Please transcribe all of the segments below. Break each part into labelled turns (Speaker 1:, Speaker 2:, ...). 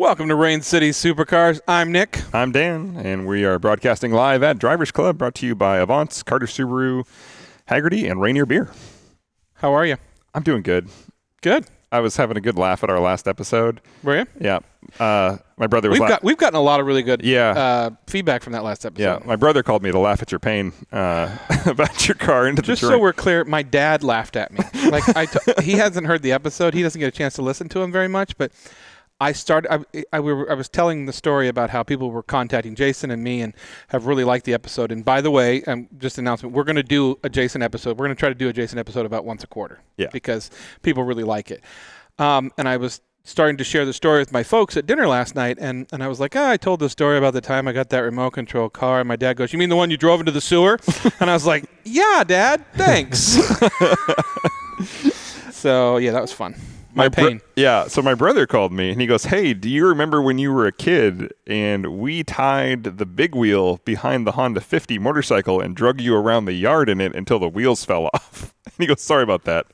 Speaker 1: Welcome to Rain City Supercars. I'm Nick.
Speaker 2: I'm Dan, and we are broadcasting live at Drivers Club, brought to you by Avance, Carter Subaru, Hagerty, and Rainier Beer.
Speaker 1: How are you?
Speaker 2: I'm doing good.
Speaker 1: Good.
Speaker 2: I was having a good laugh at our last episode.
Speaker 1: Were you?
Speaker 2: Yeah. Uh, my brother was
Speaker 1: We've
Speaker 2: la-
Speaker 1: got we've gotten a lot of really good
Speaker 2: Yeah.
Speaker 1: uh, feedback from that last episode.
Speaker 2: yeah, my brother called me to laugh at your pain uh, about your car into
Speaker 1: Just
Speaker 2: the
Speaker 1: so we're clear, my dad laughed at me. Like I, t- he hasn't heard the episode. He doesn't get a chance to listen to him very much. But I started. I, I, we were, I was telling the story about how people were contacting Jason and me and have really liked the episode. And by the way, um, just an announcement: we're going to do a Jason episode. We're going to try to do a Jason episode about once a quarter.
Speaker 2: Yeah.
Speaker 1: Because people really like it. Um, and I was starting to share the story with my folks at dinner last night, and, and I was like, ah, I told the story about the time I got that remote control car, and my dad goes, "You mean the one you drove into the sewer?" and I was like, "Yeah, Dad, thanks." so yeah, that was fun. My,
Speaker 2: bro-
Speaker 1: pain.
Speaker 2: yeah. So my brother called me and he goes, "Hey, do you remember when you were a kid and we tied the big wheel behind the Honda 50 motorcycle and drug you around the yard in it until the wheels fell off?" And he goes, "Sorry about that."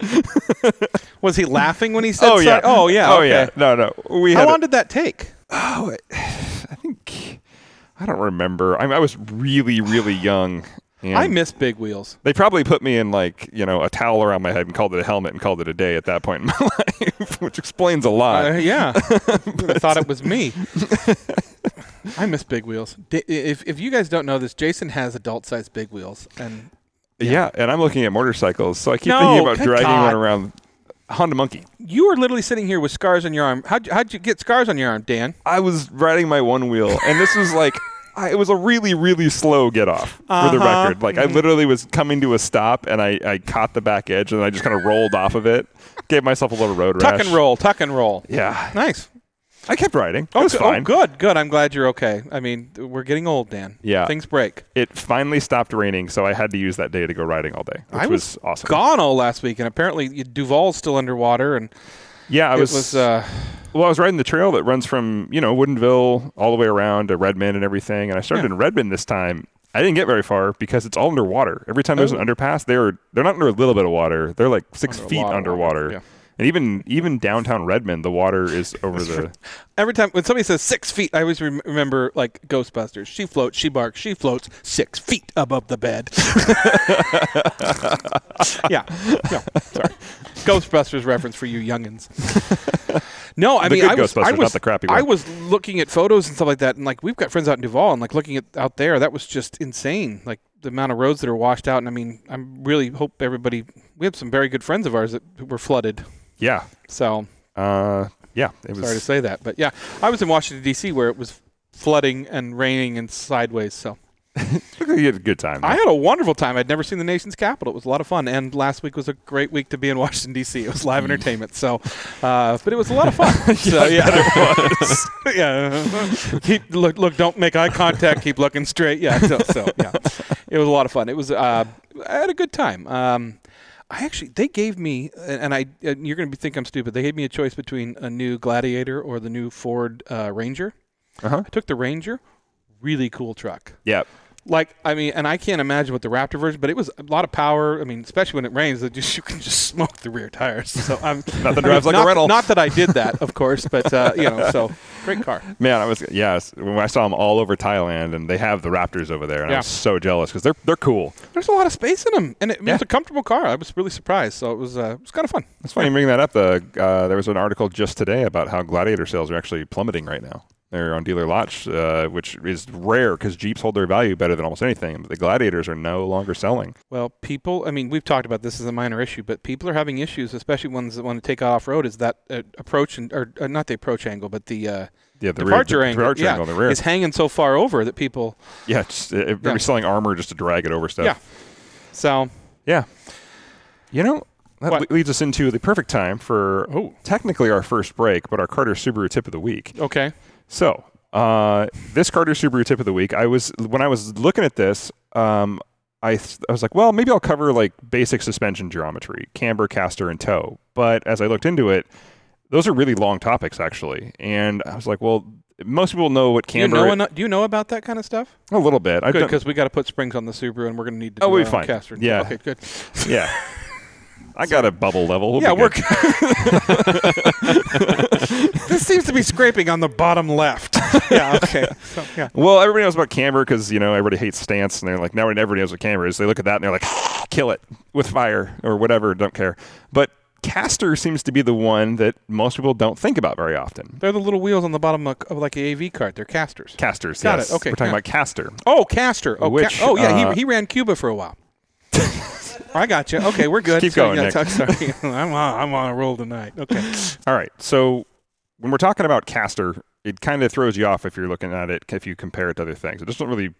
Speaker 1: was he laughing when he said?
Speaker 2: oh yeah.
Speaker 1: sorry? Oh yeah.
Speaker 2: Oh
Speaker 1: okay.
Speaker 2: yeah. No, no. We
Speaker 1: How
Speaker 2: had. a-
Speaker 1: long did that take?
Speaker 2: oh, I I think I don't remember. I, mean, I was really, really young.
Speaker 1: I miss big wheels.
Speaker 2: They probably put me in like you know a towel around my head and called it a helmet and called it a day at that point in my life, which explains a lot.
Speaker 1: Uh, yeah, I thought it was me. I miss big wheels. If if you guys don't know this, Jason has adult sized big wheels, and
Speaker 2: Yeah. and I'm looking at motorcycles, so I keep
Speaker 1: No,
Speaker 2: thinking about dragging
Speaker 1: God.
Speaker 2: one around. Honda Monkey.
Speaker 1: you are literally sitting here with scars on your arm. How'd you, how'd you get scars on your arm, Dan?
Speaker 2: I was riding my one wheel, and this was like. I, it was a really, really slow get off for the
Speaker 1: Uh-huh.
Speaker 2: record. Like I literally was coming to a stop, and I, I caught the back edge, and I just kind of rolled off of it. Gave myself a little road
Speaker 1: Tuck
Speaker 2: rash.
Speaker 1: and roll, tuck and roll.
Speaker 2: Yeah,
Speaker 1: Nice.
Speaker 2: I kept riding. It was
Speaker 1: good-
Speaker 2: fine.
Speaker 1: Oh, good, good. I'm glad you're okay. I mean, we're getting old, Dan.
Speaker 2: Yeah.
Speaker 1: Things break.
Speaker 2: It finally stopped raining, so I had to use that day to go riding all day, which
Speaker 1: I
Speaker 2: was, awesome.
Speaker 1: Gone all last week, and apparently Duvall's still underwater, and
Speaker 2: Yeah, I
Speaker 1: it
Speaker 2: was.
Speaker 1: was. uh,
Speaker 2: well, I was riding the trail that runs from you know Woodinville all the way around to Redmond and everything, and I started
Speaker 1: Yeah.
Speaker 2: in Redmond this time. I didn't get very far because it's all underwater. Every time there's
Speaker 1: Oh.
Speaker 2: an underpass, they're they're not under a little bit of water. They're like six
Speaker 1: Under
Speaker 2: feet underwater.
Speaker 1: water, yeah.
Speaker 2: And even even downtown Redmond, the water is over the.
Speaker 1: every time when somebody says six feet, I always rem- remember like Ghostbusters. She floats, she barks, she floats six feet above the bed. yeah, no, sorry. Ghostbusters reference for you youngins. No, I
Speaker 2: The
Speaker 1: mean I was, I
Speaker 2: Ghostbusters, not
Speaker 1: was,
Speaker 2: the crappy
Speaker 1: I was looking at photos and stuff like that, and like we've got friends out in Duvall, and like looking at out there, that was just insane. Like the amount of roads that are washed out, and I mean, I really hope everybody. We have some very good friends of ours that were flooded.
Speaker 2: Yeah,
Speaker 1: So
Speaker 2: uh, yeah. It was.
Speaker 1: Sorry to say that, but yeah, I was in Washington D.C. where it was flooding and raining and sideways. So
Speaker 2: you had a good time.
Speaker 1: I had a wonderful time. I'd never seen the nation's capital. It was a lot of fun, and last week was a great week to be in Washington D.C. It was live
Speaker 2: Mm.
Speaker 1: entertainment. So, uh, but it was a lot of fun. so yeah,
Speaker 2: it was.
Speaker 1: yeah. Keep look, look. Don't make eye contact. Keep looking straight. Yeah. So, so yeah, it was a lot of fun. It was. Uh, I had a good time. Um, I actually they gave me, and I and you're going to think I'm stupid. They gave me a choice between a new Gladiator or the new Ford uh, Ranger.
Speaker 2: Uh-huh.
Speaker 1: I took the Ranger. Really cool truck.
Speaker 2: Yeah.
Speaker 1: Like I mean, and I can't imagine what the Raptor version, but it was a lot of power. I mean, especially when it rains, it just you can just smoke the rear tires. So I'm
Speaker 2: Nothing
Speaker 1: I
Speaker 2: drives like a
Speaker 1: not,
Speaker 2: rental.
Speaker 1: Not that I did that, of course, but uh, you know, so great car.
Speaker 2: Man, I was yes. When I saw them all over Thailand, and they have the Raptors over there, and
Speaker 1: Yeah.
Speaker 2: I was so jealous because they're they're cool.
Speaker 1: There's a lot of space in them, and it, it
Speaker 2: Yeah.
Speaker 1: was a comfortable car. I was really surprised. So it was uh, it was kind of fun.
Speaker 2: It's funny you bring that up. The uh, there was an article just today about how Gladiator sales are actually plummeting right now. They're on dealer lots, uh, which is rare because Jeeps hold their value better than almost anything. But the Gladiators are no longer selling.
Speaker 1: Well, people, I mean, we've talked about this as a minor issue, but people are having issues, especially ones that want to take off road. Is that uh, approach and or uh, not the approach angle, but the uh,
Speaker 2: Yeah, the
Speaker 1: departure
Speaker 2: rear,
Speaker 1: angle,
Speaker 2: departure
Speaker 1: yeah,
Speaker 2: angle the rear.
Speaker 1: is hanging so far over that people.
Speaker 2: yeah, just, uh,
Speaker 1: Yeah.
Speaker 2: selling armor just to drag it over stuff.
Speaker 1: Yeah. So
Speaker 2: yeah. You know, that
Speaker 1: What?
Speaker 2: leads us into the perfect time for
Speaker 1: Oh.
Speaker 2: technically our first break, but our Carter Subaru tip of the week.
Speaker 1: okay,
Speaker 2: So, uh, this Carter Subaru tip of the week, I was when I was looking at this, um, I th- I was like, well, maybe I'll cover like basic suspension geometry, camber, caster, and toe. But as I looked into it, those are really long topics actually, and I was like, well, most people know what
Speaker 1: do you
Speaker 2: camber.
Speaker 1: know eno- do you know about that kind of stuff?
Speaker 2: a little bit.
Speaker 1: Good, because we got to put springs on the Subaru, and we're going to need to.
Speaker 2: Oh,
Speaker 1: do
Speaker 2: we'll
Speaker 1: our
Speaker 2: be fine.
Speaker 1: Caster.
Speaker 2: Yeah.
Speaker 1: Okay, good.
Speaker 2: yeah. I got a bubble level. We'll
Speaker 1: yeah, we're. this seems to be scraping on the bottom left. yeah. Okay. So, yeah.
Speaker 2: Well, everybody knows about camber because you know everybody hates stance, and they're like now everybody knows what camber is. They look at that and they're like, kill it with fire or whatever. Don't care. But caster seems to be the one that most people don't think about very often.
Speaker 1: They're the little wheels on the bottom of, of like a AV cart. They're casters.
Speaker 2: Casters.
Speaker 1: Got it. Okay,
Speaker 2: We're talking
Speaker 1: yeah.
Speaker 2: about caster.
Speaker 1: Oh, caster. Oh,
Speaker 2: Which,
Speaker 1: ca- oh yeah.
Speaker 2: uh,
Speaker 1: he, he ran Cuba for a while. I got you. Okay, we're good.
Speaker 2: Keep
Speaker 1: So,
Speaker 2: going,
Speaker 1: yeah,
Speaker 2: Nick.
Speaker 1: talk- sorry, I'm on, I'm on a roll tonight. Okay.
Speaker 2: All right. So when we're talking about caster, it kind of throws you off if you're looking at it if you compare it to other things. It doesn't really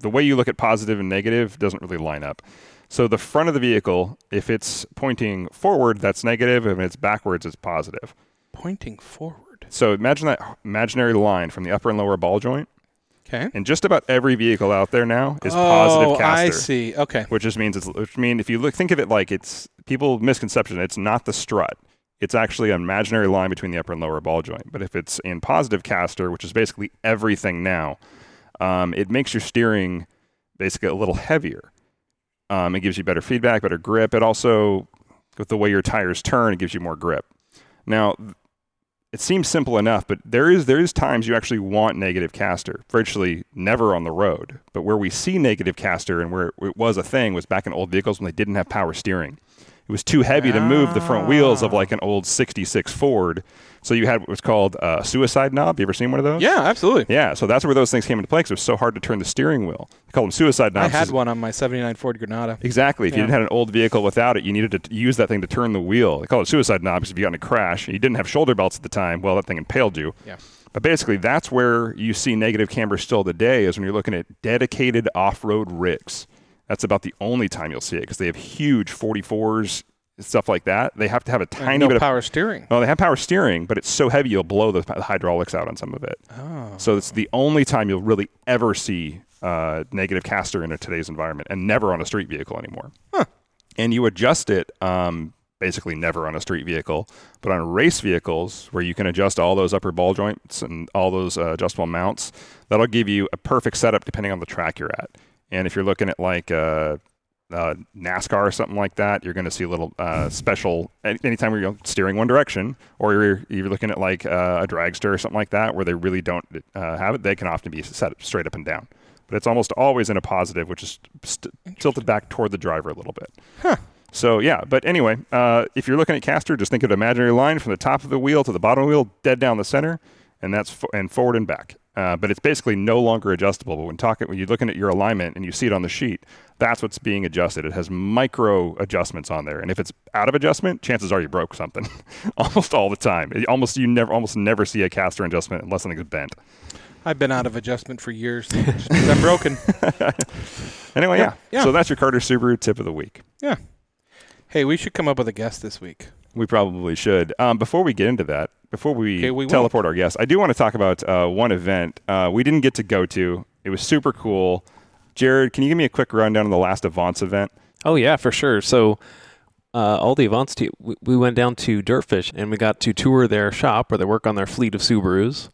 Speaker 2: the way you look at positive and negative doesn't really line up. So the front of the vehicle, if it's pointing forward, that's negative. If it's backwards, it's positive.
Speaker 1: Pointing forward.
Speaker 2: So imagine that imaginary line from the upper and lower ball joint.
Speaker 1: Okay.
Speaker 2: And just about every vehicle out there now is positive
Speaker 1: oh,
Speaker 2: caster.
Speaker 1: I see. Okay.
Speaker 2: which just means it's which mean if you look think of it like it's people misconception it's not the strut it's actually an imaginary line between the upper and lower ball joint but if it's in positive caster which is basically everything now um, it makes your steering basically a little heavier um, it gives you better feedback better grip it also with the way your tires turn it gives you more grip now it seems simple enough, but there is there is times you actually want negative caster. Virtually never on the road, but where we see negative caster and where it was a thing was back in old vehicles when they didn't have power steering. It was too heavy to move the front wheels of like an oh. old '66 Ford, so you had what was called a suicide knob. You ever seen one of those?
Speaker 1: Yeah, absolutely.
Speaker 2: Yeah, so that's where those things came into play because it was so hard to turn the steering wheel. They call them suicide knobs.
Speaker 1: I had one on my '79 Ford Granada.
Speaker 2: Exactly. If you
Speaker 1: Yeah.
Speaker 2: didn't have an old vehicle without it, you needed to t- use that thing to turn the wheel. They call it suicide knob because if you got in a crash and you didn't have shoulder belts at the time, well, that thing impaled you.
Speaker 1: Yeah.
Speaker 2: But basically, that's where you see negative camber still today is when you're looking at dedicated off-road rigs. That's about the only time you'll see it because they have huge 44s and stuff like that. They have to have a tiny
Speaker 1: no
Speaker 2: bit of
Speaker 1: power steering.
Speaker 2: well, they have power steering, but it's so heavy you'll blow the the hydraulics out on some of it.
Speaker 1: Oh.
Speaker 2: So it's the only time you'll really ever see uh, negative caster in a, today's environment, and never on a street vehicle anymore. Huh. And you adjust it um, basically never on a street vehicle, but on race vehicles where you can adjust all those upper ball joints and all those uh, adjustable mounts. That'll give you a perfect setup depending on the track you're at. And if you're looking at like uh, uh, NASCAR or something like that, you're going to see a little uh, special anytime you're you know, steering one direction, or you're, you're looking at like uh, a dragster or something like that, where they really don't uh, have it. They can often be set straight up and down, but it's almost always in a positive, which is st- tilted back toward the driver a little bit. So yeah, but anyway, uh, if you're looking at caster, just think of an imaginary line from the top of the wheel to the bottom of the wheel, dead down the center, and that's fo- and forward and back. Uh, but it's basically no longer adjustable. But when talking, when you're looking at your alignment and you see it on the sheet, that's what's being adjusted. It has micro adjustments on there, and if it's out of adjustment, chances are you broke something. almost all the time. It- almost you never, almost never see a caster adjustment unless something's bent.
Speaker 1: I've been out of adjustment for years. I'm broken.
Speaker 2: Anyway, yeah.
Speaker 1: Yeah, yeah.
Speaker 2: So that's your Carter Subaru tip of the week.
Speaker 1: Yeah. Hey, we should come up with a guest this week.
Speaker 2: We probably should. Um, before we get into that, before we,
Speaker 1: Okay, we
Speaker 2: teleport our guests, I do want to talk about uh, one event uh, we didn't get to go to. It was super cool. Jared, can you give me a quick rundown of the last Avance event?
Speaker 3: Oh yeah, for sure. So uh, all the Avance team, we, we went down to Dirtfish and we got to tour their shop where they work on their fleet of Subarus,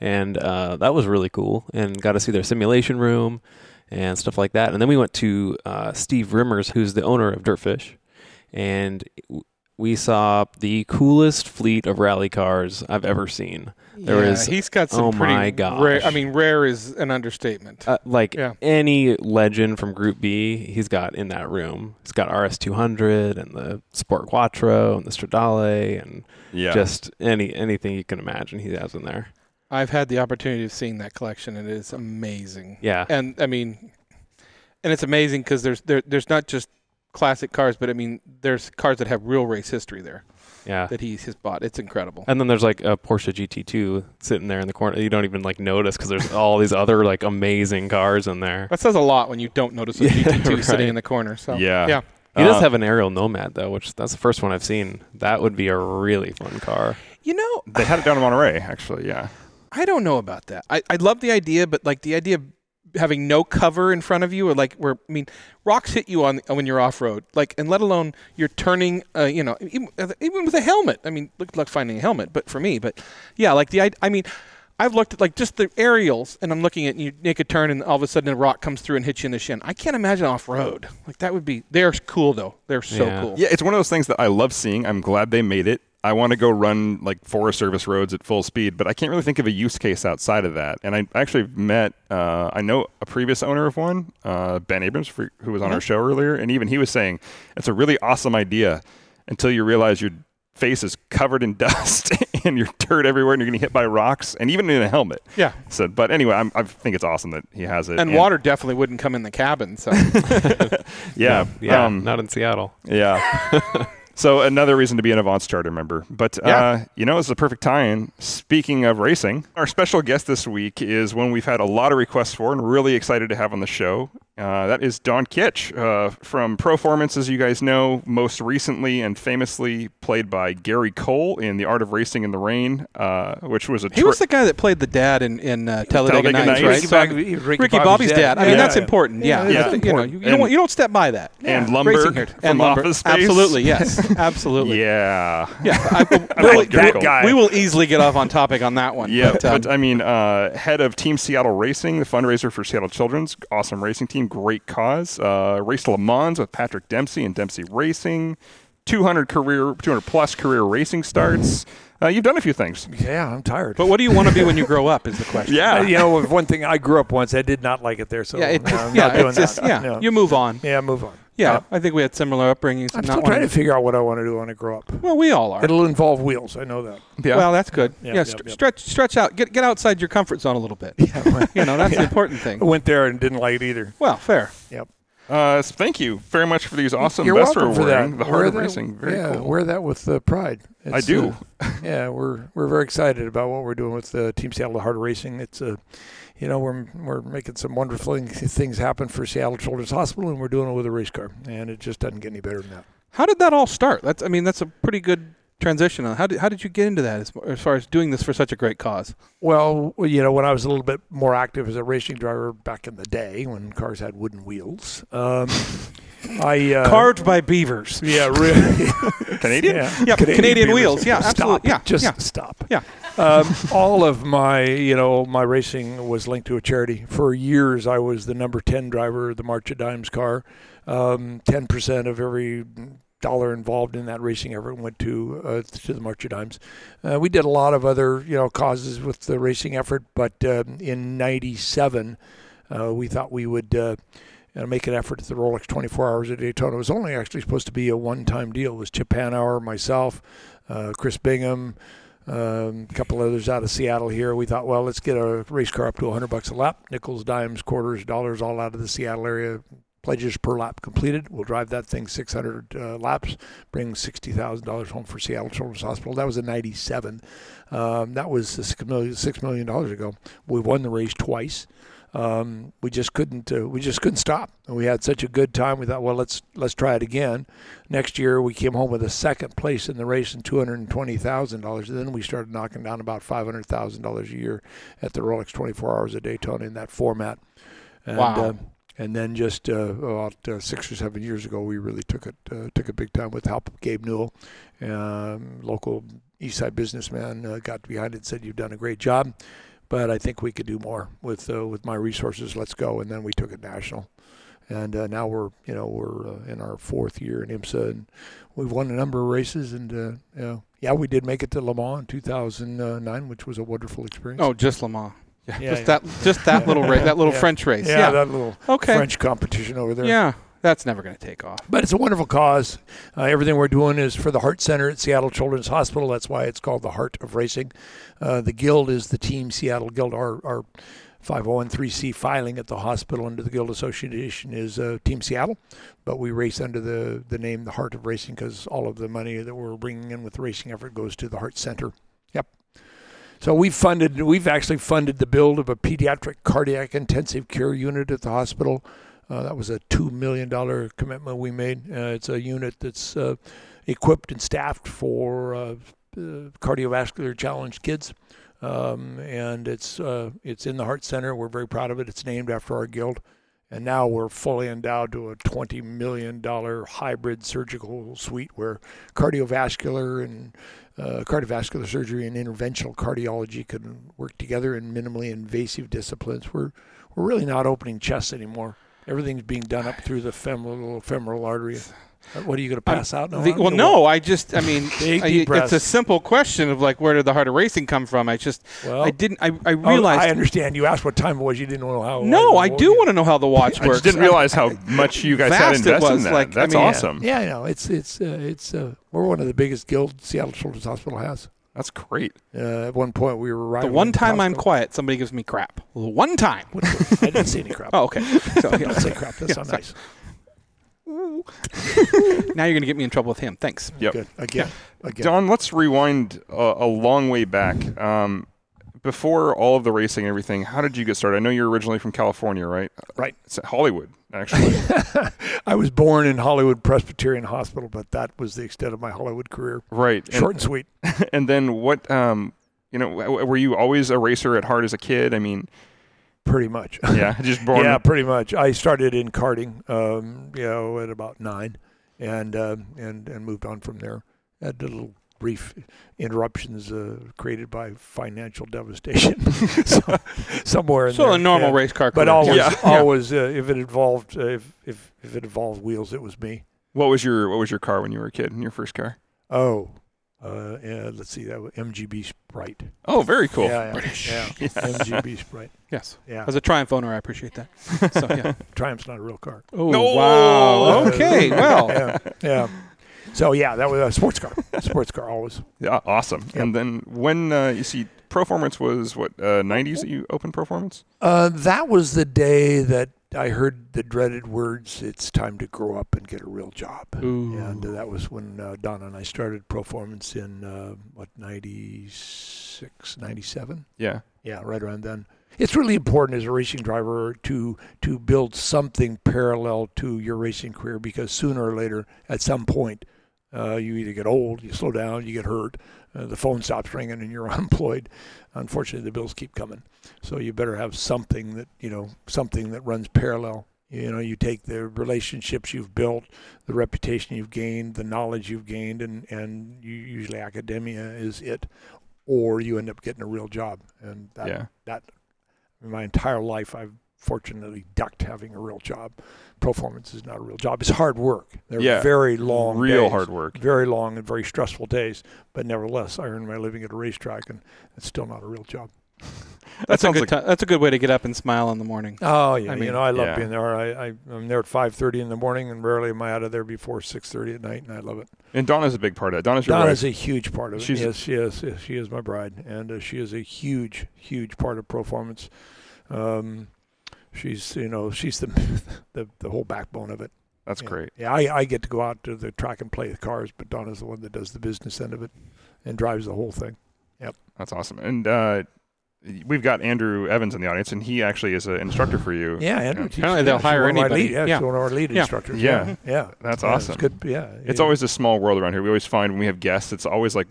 Speaker 3: and uh, that was really cool. And got to see their simulation room and stuff like that. And then we went to uh, Steve Rimmer's, who's the owner of Dirtfish, and w- we saw the coolest fleet of rally cars I've ever seen. There
Speaker 1: yeah,
Speaker 3: is-
Speaker 1: he's got some
Speaker 3: oh
Speaker 1: pretty
Speaker 3: my gosh.
Speaker 1: rare. I mean, rare is an understatement.
Speaker 3: Uh, like
Speaker 1: Yeah.
Speaker 3: any legend from Group B, he's got in that room. He's got RS200 and the Sport Quattro and the Stradale and
Speaker 2: Yeah.
Speaker 3: just any anything you can imagine he has in there.
Speaker 1: I've had the opportunity of seeing that collection, and it is amazing.
Speaker 3: Yeah,
Speaker 1: And I mean, and it's amazing because there's there, there's not just classic cars, but I mean, there's cars that have real race history there
Speaker 3: yeah.
Speaker 1: that he's has bought. It's incredible.
Speaker 3: And then there's like a Porsche GT2 sitting there in the corner. You don't even like notice because there's all these other like amazing cars in there.
Speaker 1: That says a lot when you don't notice a
Speaker 3: Yeah,
Speaker 1: GT2 sitting in the corner. So
Speaker 2: Yeah.
Speaker 1: yeah.
Speaker 3: He does
Speaker 2: Uh,
Speaker 3: have an Ariel Nomad though, which that's the first one I've seen. That would be a really fun car.
Speaker 1: You know,
Speaker 2: They had it down in Monterey, actually. Yeah.
Speaker 1: I don't know about that. I, I love the idea, but like the idea of having no cover in front of you, or like where I mean, rocks hit you on when you're off road, like, and let alone you're turning, uh, you know, even, even with a helmet. I mean, look like finding a helmet, but for me, but yeah, like the I, I mean. I've looked at like just the Ariels, and I'm looking at you make a turn, and all of a sudden a rock comes through and hits you in the shin. I can't imagine off road. Like that would be. They're cool though. They're so
Speaker 3: Yeah.
Speaker 1: cool.
Speaker 2: Yeah, it's one of those things that I love seeing. I'm glad they made it. I want to go run like Forest Service roads at full speed, but I can't really think of a use case outside of that. And I actually met, uh, I know a previous owner of one, uh, Ben Abrams, for, who was on our show earlier, and even he was saying it's a really awesome idea until you realize your face is covered in dust and you're dirt everywhere, and you're getting hit by rocks, and even in a helmet.
Speaker 1: Yeah.
Speaker 2: So, but anyway, I'm, I think it's awesome that he has it.
Speaker 1: And water definitely wouldn't come in the cabin. So
Speaker 2: yeah,
Speaker 3: Yeah,
Speaker 2: um,
Speaker 3: not in Seattle.
Speaker 2: Yeah. so another reason to be an Avance Charter member. But
Speaker 1: Yeah.
Speaker 2: uh, you know, it's a perfect tie-in. Speaking of racing, our special guest this week is one we've had a lot of requests for and really excited to have on the show. Uh, that is Don Kitch uh, from Proformance, as you guys know, most recently and famously played by Gary Cole in The Art of Racing in the Rain, uh, which was a
Speaker 1: he was the guy that played the dad in in uh, Talladega,
Speaker 2: Talladega
Speaker 1: Nights,
Speaker 2: Nights.
Speaker 1: right?
Speaker 2: Ricky
Speaker 1: So I'm-
Speaker 4: Bobby-
Speaker 1: Ricky, Bobby's, dad. I mean,
Speaker 2: Yeah.
Speaker 1: that's important. Yeah,
Speaker 4: Yeah,
Speaker 1: That's-
Speaker 4: that's
Speaker 1: you know, you, you don't you don't step by that.
Speaker 2: and
Speaker 1: Racing
Speaker 2: Lumbergh
Speaker 1: here.
Speaker 2: from
Speaker 1: and Lumbergh.
Speaker 2: Office Space.
Speaker 1: Absolutely, yes, absolutely.
Speaker 2: Yeah.
Speaker 1: Yeah, I,
Speaker 2: I
Speaker 1: we'll-
Speaker 2: like Gary
Speaker 1: we-
Speaker 2: Cole.
Speaker 4: guy.
Speaker 1: We will easily get off on topic on that one.
Speaker 2: Yeah,
Speaker 1: but, um,
Speaker 2: but I mean, uh, head of Team Seattle Racing, the fundraiser for Seattle Children's, awesome racing team, great cause. Uh, raced Le Mans with Patrick Dempsey and Dempsey Racing, 200 career, 200 plus career racing starts. Uh, you've done a few things.
Speaker 4: Yeah, I'm tired.
Speaker 1: but what do you want to be when you grow up? Is the question.
Speaker 2: Yeah,
Speaker 4: Uh, you know, one thing I grew up once, I did not like it there, so
Speaker 1: yeah, it,
Speaker 4: I'm
Speaker 1: yeah,
Speaker 4: not doing
Speaker 1: it's just,
Speaker 4: that.
Speaker 1: yeah.
Speaker 4: No.
Speaker 1: You move on.
Speaker 4: yeah, move on.
Speaker 1: Yeah,
Speaker 4: Uh,
Speaker 1: I think we had similar upbringings.
Speaker 4: I'm
Speaker 1: not
Speaker 4: still trying
Speaker 1: wanting
Speaker 4: to figure out what I want to do when I grow up.
Speaker 1: Well, we all are.
Speaker 4: It'll involve wheels. I know that.
Speaker 2: yeah.
Speaker 1: Well, that's good.
Speaker 4: Yeah,
Speaker 1: Yeah,
Speaker 4: yeah,
Speaker 1: st-
Speaker 4: yeah.
Speaker 1: stretch, stretch out. Get, get outside your comfort zone a little bit.
Speaker 4: Yeah,
Speaker 1: You know, that's the important
Speaker 4: I
Speaker 1: thing.
Speaker 4: went there and didn't like it either.
Speaker 1: Well, fair.
Speaker 4: Yep.
Speaker 2: Uh, thank you very much for these awesome
Speaker 4: You're
Speaker 2: vests
Speaker 4: welcome
Speaker 2: we're
Speaker 4: for
Speaker 2: wearing.
Speaker 4: that.
Speaker 2: The heart of racing, very
Speaker 4: yeah,
Speaker 2: cool.
Speaker 4: wear that with uh, pride.
Speaker 2: I do.
Speaker 4: uh, yeah, we're we're very excited about what we're doing with uh, Team Seattle Heart of Racing. It's a, you know, we're we're making some wonderful things happen for Seattle Children's Hospital, and we're doing it with a race car, and it just doesn't get any better than that.
Speaker 1: How did that all start? That's, I mean, that's a pretty good transition. on? How did, how did you get into that as, as far as doing this for such a great cause?
Speaker 4: Well, you know, when I was a little bit more active as a racing driver back in the day, when cars had wooden wheels, um, I uh,
Speaker 1: Carved by beavers.
Speaker 4: Yeah, really.
Speaker 2: Canadian.
Speaker 4: Yeah,
Speaker 1: Yeah, Canadian
Speaker 4: beavers.
Speaker 1: wheels. Yeah,
Speaker 4: Stop.
Speaker 1: absolutely. Yeah,
Speaker 4: just
Speaker 1: yeah.
Speaker 4: stop.
Speaker 1: Yeah.
Speaker 4: Um, all of my, you know, my racing was linked to a charity. For years, I was the number ten driver of the March of Dimes car. Um, Ten percent of every dollar involved in that racing effort went to uh, to the March of Dimes. Uh, we did a lot of other, you know, causes with the racing effort, but um, in '97, uh, we thought we would. Uh, make an effort at the Rolex 24 Hours at Daytona. It was only actually supposed to be a one-time deal. It was Chip Hanauer, myself, uh, Chris Bingham, um, a couple others out of Seattle here. We thought, well, let's get a race car up to 100 bucks a lap, nickels, dimes, quarters, dollars, all out of the Seattle area. Pledges per lap completed. We'll drive that thing 600 uh, laps, bring $60,000 home for Seattle Children's Hospital. That was in '97. Um, that was six million, dollars ago. We won the race twice um, we just couldn't uh, we just couldn't stop. And we had such a good time. We thought, well, let's let's try it again. Next year, we came home with a second place in the race and two hundred and twenty thousand dollars. Then we started knocking down about five hundred thousand dollars a year at the Rolex Twenty Four Hours of Daytona in that format. And,
Speaker 1: Wow.
Speaker 4: Uh, and then just uh, about uh, six or seven years ago, we really took it uh, took it big time with help of Gabe Newell, um, local Eastside businessman, uh, got behind it and said, "You've done a great job." but I think we could do more with uh, with my resources. Let's go, and then we took it national, and uh, now we're you know we're in our fourth year in IMSA, and we've won a number of races, and yeah, we did make it to Le Mans in 2009, which was a wonderful experience.
Speaker 1: Oh, just Le Mans. Yeah,
Speaker 4: Yeah,
Speaker 1: just
Speaker 4: yeah.
Speaker 1: that, just that little race, that little. French race.
Speaker 4: yeah, that little
Speaker 1: okay.
Speaker 4: French competition over there.
Speaker 1: Yeah, that's never going to take off.
Speaker 4: But it's a wonderful cause. Uh, everything we're doing is for the Heart Center at Seattle Children's Hospital. That's why it's called the Heart of Racing. Uh, the Guild is the Team Seattle Guild. Our, our 501c filing at the hospital under the Guild Association is uh, Team Seattle, but we race under the, the name the Heart of Racing because all of the money that we're bringing in with the racing effort goes to the Heart Center. Yep. So we've funded, we've actually funded the build of a pediatric cardiac intensive care unit at the hospital. Uh, that was a $2 million commitment we made. Uh, it's a unit that's uh, equipped and staffed for uh, uh, cardiovascular challenged kids. Um, and it's uh, it's in the Heart Center. We're very proud of it. It's named after our guild. And now we're fully endowed to a $20 million hybrid surgical suite where cardiovascular and uh, cardiovascular surgery and interventional cardiology can work together in minimally invasive disciplines. We're, we're really not opening chests anymore. Everything's being done up through the femoral, femoral artery. What are you going to pass out?
Speaker 1: The- well, no, I just, I mean, I- it's a simple question of like, where did the heart of racing come from? I just,
Speaker 4: Well,
Speaker 1: I didn't, I, I
Speaker 4: Oh,
Speaker 1: realized.
Speaker 4: I understand. You asked what time it was. You didn't know how.
Speaker 1: no, I do want to know how the watch
Speaker 2: I
Speaker 1: works.
Speaker 2: just didn't realize how much you guys had invested in that.
Speaker 1: like, I
Speaker 2: That's
Speaker 1: mean-
Speaker 2: awesome.
Speaker 4: Yeah, I know. It's it's uh, it's uh, we're one of the biggest guilds Seattle Children's Hospital has.
Speaker 2: That's great.
Speaker 4: Uh, at one point, we were
Speaker 1: right.
Speaker 4: the
Speaker 1: one time I'm quiet, somebody gives me crap. The one time.
Speaker 4: I didn't see any crap.
Speaker 1: Oh, okay. So, yeah.
Speaker 4: Don't say crap. That's not nice.
Speaker 1: now you're going to get me in trouble with him. Thanks.
Speaker 2: Yep.
Speaker 4: Good. Again. Again.
Speaker 2: Don, let's rewind a, a long way back. Um, before all of the racing and everything, how did you get started? I know you're originally from California, right?
Speaker 4: Right.
Speaker 2: It's Hollywood, actually.
Speaker 4: I was born in Hollywood Presbyterian Hospital, but that was the extent of my Hollywood career.
Speaker 2: right.
Speaker 4: Short and sweet.
Speaker 2: and then what? Um, you know, were you always a racer at heart as a kid? I mean,
Speaker 4: Pretty much.
Speaker 2: yeah, just born.
Speaker 4: Yeah, pretty much. I started in karting, um, you know, at about nine, and um and and moved on from there. Had a little brief interruptions uh, created by financial devastation, so, somewhere in
Speaker 1: So
Speaker 4: there.
Speaker 1: a normal
Speaker 4: yeah.
Speaker 1: race car
Speaker 4: But
Speaker 1: career.
Speaker 4: always,
Speaker 2: Yeah,
Speaker 4: always, uh, if it involved, uh, if if if it involved wheels, it was me.
Speaker 2: What was your What was your car when you were a kid? In your first car?
Speaker 4: Oh, uh, yeah, let's see, that was MGB Sprite.
Speaker 2: Oh, very cool.
Speaker 4: Yeah, yeah,
Speaker 1: British.
Speaker 4: yeah. MGB Sprite.
Speaker 1: Yes.
Speaker 4: Yeah,
Speaker 1: As a Triumph owner, I appreciate that. So, yeah.
Speaker 4: Triumph's not a real car.
Speaker 1: Oh,
Speaker 2: No!
Speaker 1: wow. Okay, well.
Speaker 4: yeah, yeah. So yeah, that was a sports car. sports car always.
Speaker 2: Yeah, awesome.
Speaker 4: Yep.
Speaker 2: And then when uh, you see Proformance was what uh, 90s that you opened Proformance?
Speaker 4: Uh, that was the day that I heard the dreaded words, "It's time to grow up and get a real job."
Speaker 1: Ooh.
Speaker 4: And uh, that was when uh, Donna and I started Proformance in uh, what 96, 97?
Speaker 2: Yeah.
Speaker 4: Yeah, right around then. It's really important as a racing driver to to build something parallel to your racing career because sooner or later, at some point, uh, you either get old, you slow down, you get hurt, uh, the phone stops ringing, and you're unemployed. Unfortunately, the bills keep coming. So you better have something that you know, something that runs parallel. You know, you take the relationships you've built, the reputation you've gained, the knowledge you've gained, and and you, usually academia is it, or you end up getting a real job, and that
Speaker 2: yeah.
Speaker 4: that my entire life I've fortunately ducked having a real job. Proformance is not a real job. It's hard work. They're
Speaker 2: Yeah.
Speaker 4: very long
Speaker 2: Real
Speaker 4: days,
Speaker 2: hard work.
Speaker 4: Very long and very stressful days. But nevertheless I earn my living at a racetrack and it's still not a real job.
Speaker 2: That
Speaker 1: That's a good.
Speaker 2: like
Speaker 1: ti- that's a good way to get up and smile in the morning.
Speaker 4: Oh yeah,
Speaker 1: I
Speaker 4: you know I love
Speaker 2: yeah.
Speaker 4: being there. I, I I'm there at 5:30 in the morning and rarely am I out of there before 6:30 at night and I love it.
Speaker 2: and Donna's a big part of it. Donna's your
Speaker 4: Donna's
Speaker 2: wife.
Speaker 4: a huge part of it.
Speaker 2: She's-
Speaker 4: yes, she is. yes, She is my bride, and uh, she is a huge, huge part of Proformance. Um, she's, you know, she's the, the the whole backbone of it.
Speaker 2: That's
Speaker 4: Yeah.
Speaker 2: great.
Speaker 4: Yeah, I, I get to go out to the track and play the cars, but Donna's the one that does the business end of it and drives the whole thing. Yep.
Speaker 2: That's awesome. And uh, we've got Andrew Evans in the audience, and he actually is an instructor for you.
Speaker 4: Yeah, Andrew.
Speaker 2: Yeah.
Speaker 4: teaches-
Speaker 1: Apparently they'll hire
Speaker 4: one
Speaker 1: anybody.
Speaker 4: Lead, yeah,
Speaker 1: Yeah.
Speaker 4: one of our lead
Speaker 1: Yeah.
Speaker 4: instructors.
Speaker 2: Yeah.
Speaker 4: yeah, yeah.
Speaker 2: That's
Speaker 4: Yeah,
Speaker 2: awesome.
Speaker 4: It's good. Yeah,
Speaker 2: It's
Speaker 4: yeah.
Speaker 2: always a small world around here. We always find when we have guests, it's always like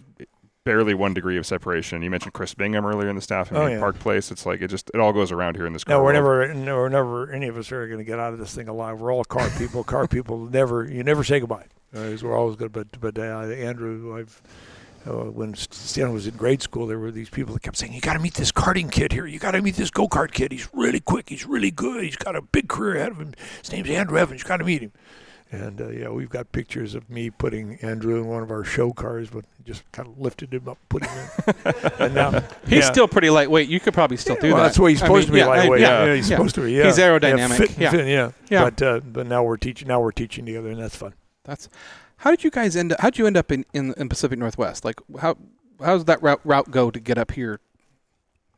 Speaker 2: barely one degree of separation. You mentioned Chris Bingham earlier in the staff. I
Speaker 4: Oh, yeah.
Speaker 2: Park Place. It's like it just it all goes around here in this.
Speaker 4: No, we're
Speaker 2: world.
Speaker 4: never, no, we're never. Any of us are going to get out of this thing alive. We're all car people. car people never. You never say goodbye. Uh, 'cause we're always good. But but uh, Andrew, I've uh, when Stan was in grade school, there were these people that kept saying, "You got to meet this karting kid here. You got to meet this go kart kid. He's really quick. He's really good. He's got a big career ahead of him. His name's Andrew Evans. You got to meet him." And uh, yeah, we've got pictures of me putting Andrew in one of our show cars, but just kind of lifted him up, put him in. and now
Speaker 1: He's
Speaker 4: yeah.
Speaker 1: still pretty lightweight. You could probably still do
Speaker 4: well,
Speaker 1: that.
Speaker 4: That's what he's
Speaker 1: I
Speaker 4: supposed
Speaker 1: mean,
Speaker 4: to be
Speaker 1: yeah,
Speaker 4: lightweight.
Speaker 1: yeah,
Speaker 4: Yeah, he's
Speaker 1: yeah.
Speaker 4: supposed to be. Yeah.
Speaker 1: He's aerodynamic,
Speaker 4: fit,
Speaker 1: yeah.
Speaker 4: fit, yeah.
Speaker 1: Yeah.
Speaker 4: But uh, but now we're teaching. Now we're teaching together, and that's fun.
Speaker 1: That's how did you guys end up? How did you end up in, in in Pacific Northwest? Like how how does that route route go to get up here?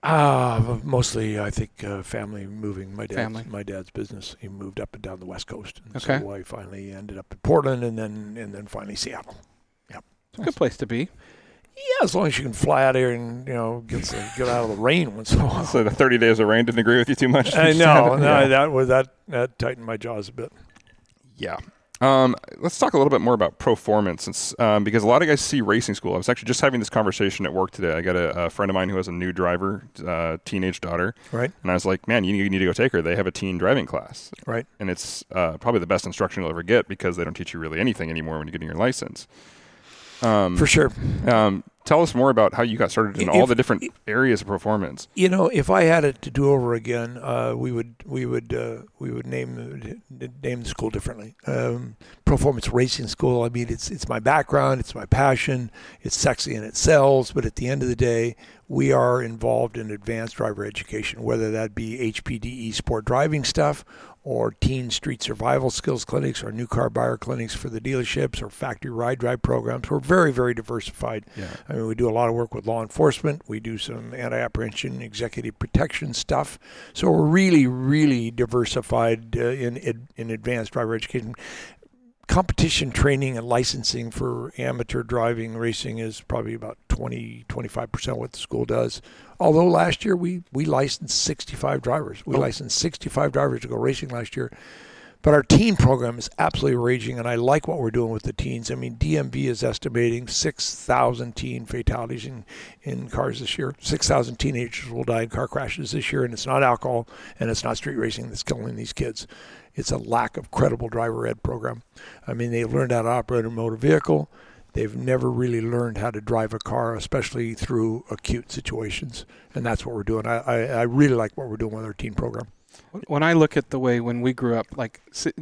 Speaker 4: Ah, mostly I think uh, family moving. My dad's
Speaker 1: Family.
Speaker 4: my dad's business. He moved up and down the west coast. And
Speaker 1: Okay.
Speaker 4: So I finally ended up in Portland, and then and then finally Seattle.
Speaker 1: It's a good place to be.
Speaker 4: Yeah, as long as you can fly out here and you know get some, get out of the rain once in a while.
Speaker 2: So the 30 days of rain didn't agree with you too much.
Speaker 4: I know. No, that was that that tightened my jaws a bit.
Speaker 2: Yeah. Um, let's talk a little bit more about Proformance, since, um, because a lot of guys see racing school. I was actually just having this conversation at work today. I got a, a friend of mine who has a new driver, uh, teenage daughter,
Speaker 4: Right.
Speaker 2: and I was like, "Man, you need, you need to go take her. They have a teen driving class,
Speaker 4: Right.
Speaker 2: and it's uh, probably the best instruction you'll ever get because they don't teach you really anything anymore when you're getting your license." Um,
Speaker 4: For sure.
Speaker 2: um, tell us more about how you got started in all the different areas of Proformance.
Speaker 4: You know, if I had it to do over again, uh, we would we would uh, we would name name the school differently. Um, Proformance Racing School. I mean, it's it's my background, it's my passion, it's sexy and it sells. But at the end of the day, we are involved in advanced driver education, whether that be HPDE sport driving stuff or teen street survival skills clinics or new car buyer clinics for the dealerships or factory ride drive programs. We're very, very diversified.
Speaker 2: Yeah.
Speaker 4: I mean, we do a lot of work with law enforcement. We do some anti-apprehension, executive protection stuff. So we're really, really diversified uh, in, in in advanced driver education. Competition training and licensing for amateur driving racing is probably about 20, 25% of what the school does. Although last year we, we licensed 65 drivers. We
Speaker 2: Oh.
Speaker 4: licensed 65 drivers to go racing last year. But our teen program is absolutely raging, and I like what we're doing with the teens. I mean, DMV is estimating 6,000 teen fatalities in, in cars this year. 6,000 teenagers will die in car crashes this year, and it's not alcohol and it's not street racing that's killing these kids. It's a lack of credible driver ed program. I mean, they've learned how to operate a motor vehicle. They've never really learned how to drive a car, especially through acute situations, and that's what we're doing. I, I, I really like what we're doing with our teen program.
Speaker 1: When I look at the way when we grew up, like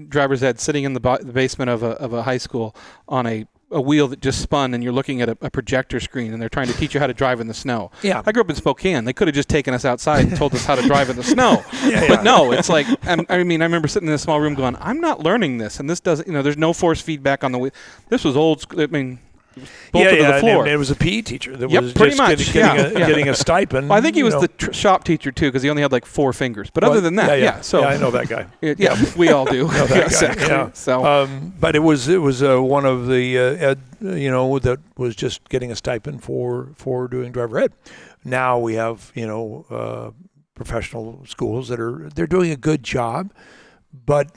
Speaker 1: driver's ed, sitting in the, the basement of a, of a high school on a, a wheel that just spun, and you're looking at a, a projector screen, and they're trying to teach you how to drive in the snow.
Speaker 4: Yeah.
Speaker 1: I grew up in Spokane. They could have just taken us outside and told us how to drive in the snow.
Speaker 4: Yeah,
Speaker 1: But
Speaker 4: yeah.
Speaker 1: no, it's like I'm- I mean, I remember sitting in a small room going, "I'm not learning this," and this doesn't. You know, there's no force feedback on the wheel. This was old. school. I mean, it was bolted to the floor.
Speaker 4: And it was a PE teacher that
Speaker 1: Yep,
Speaker 4: was
Speaker 1: pretty
Speaker 4: just
Speaker 1: much,
Speaker 4: getting, getting,
Speaker 1: yeah,
Speaker 4: a,
Speaker 1: yeah.
Speaker 4: getting a stipend.
Speaker 1: Well, I think he was
Speaker 4: know.
Speaker 1: the tr- shop teacher too, because he only had like four fingers. But
Speaker 4: Well,
Speaker 1: other than that, yeah. so
Speaker 4: yeah, I know that guy.
Speaker 1: Yeah, yeah, we all do.
Speaker 4: Know that
Speaker 1: Yeah,
Speaker 4: guy,
Speaker 1: exactly.
Speaker 4: yeah.
Speaker 1: So
Speaker 4: Um, but it was it was uh, one of the uh, ed, you know that was just getting a stipend for for doing driver ed. Now we have you know uh, professional schools that are they're doing a good job, but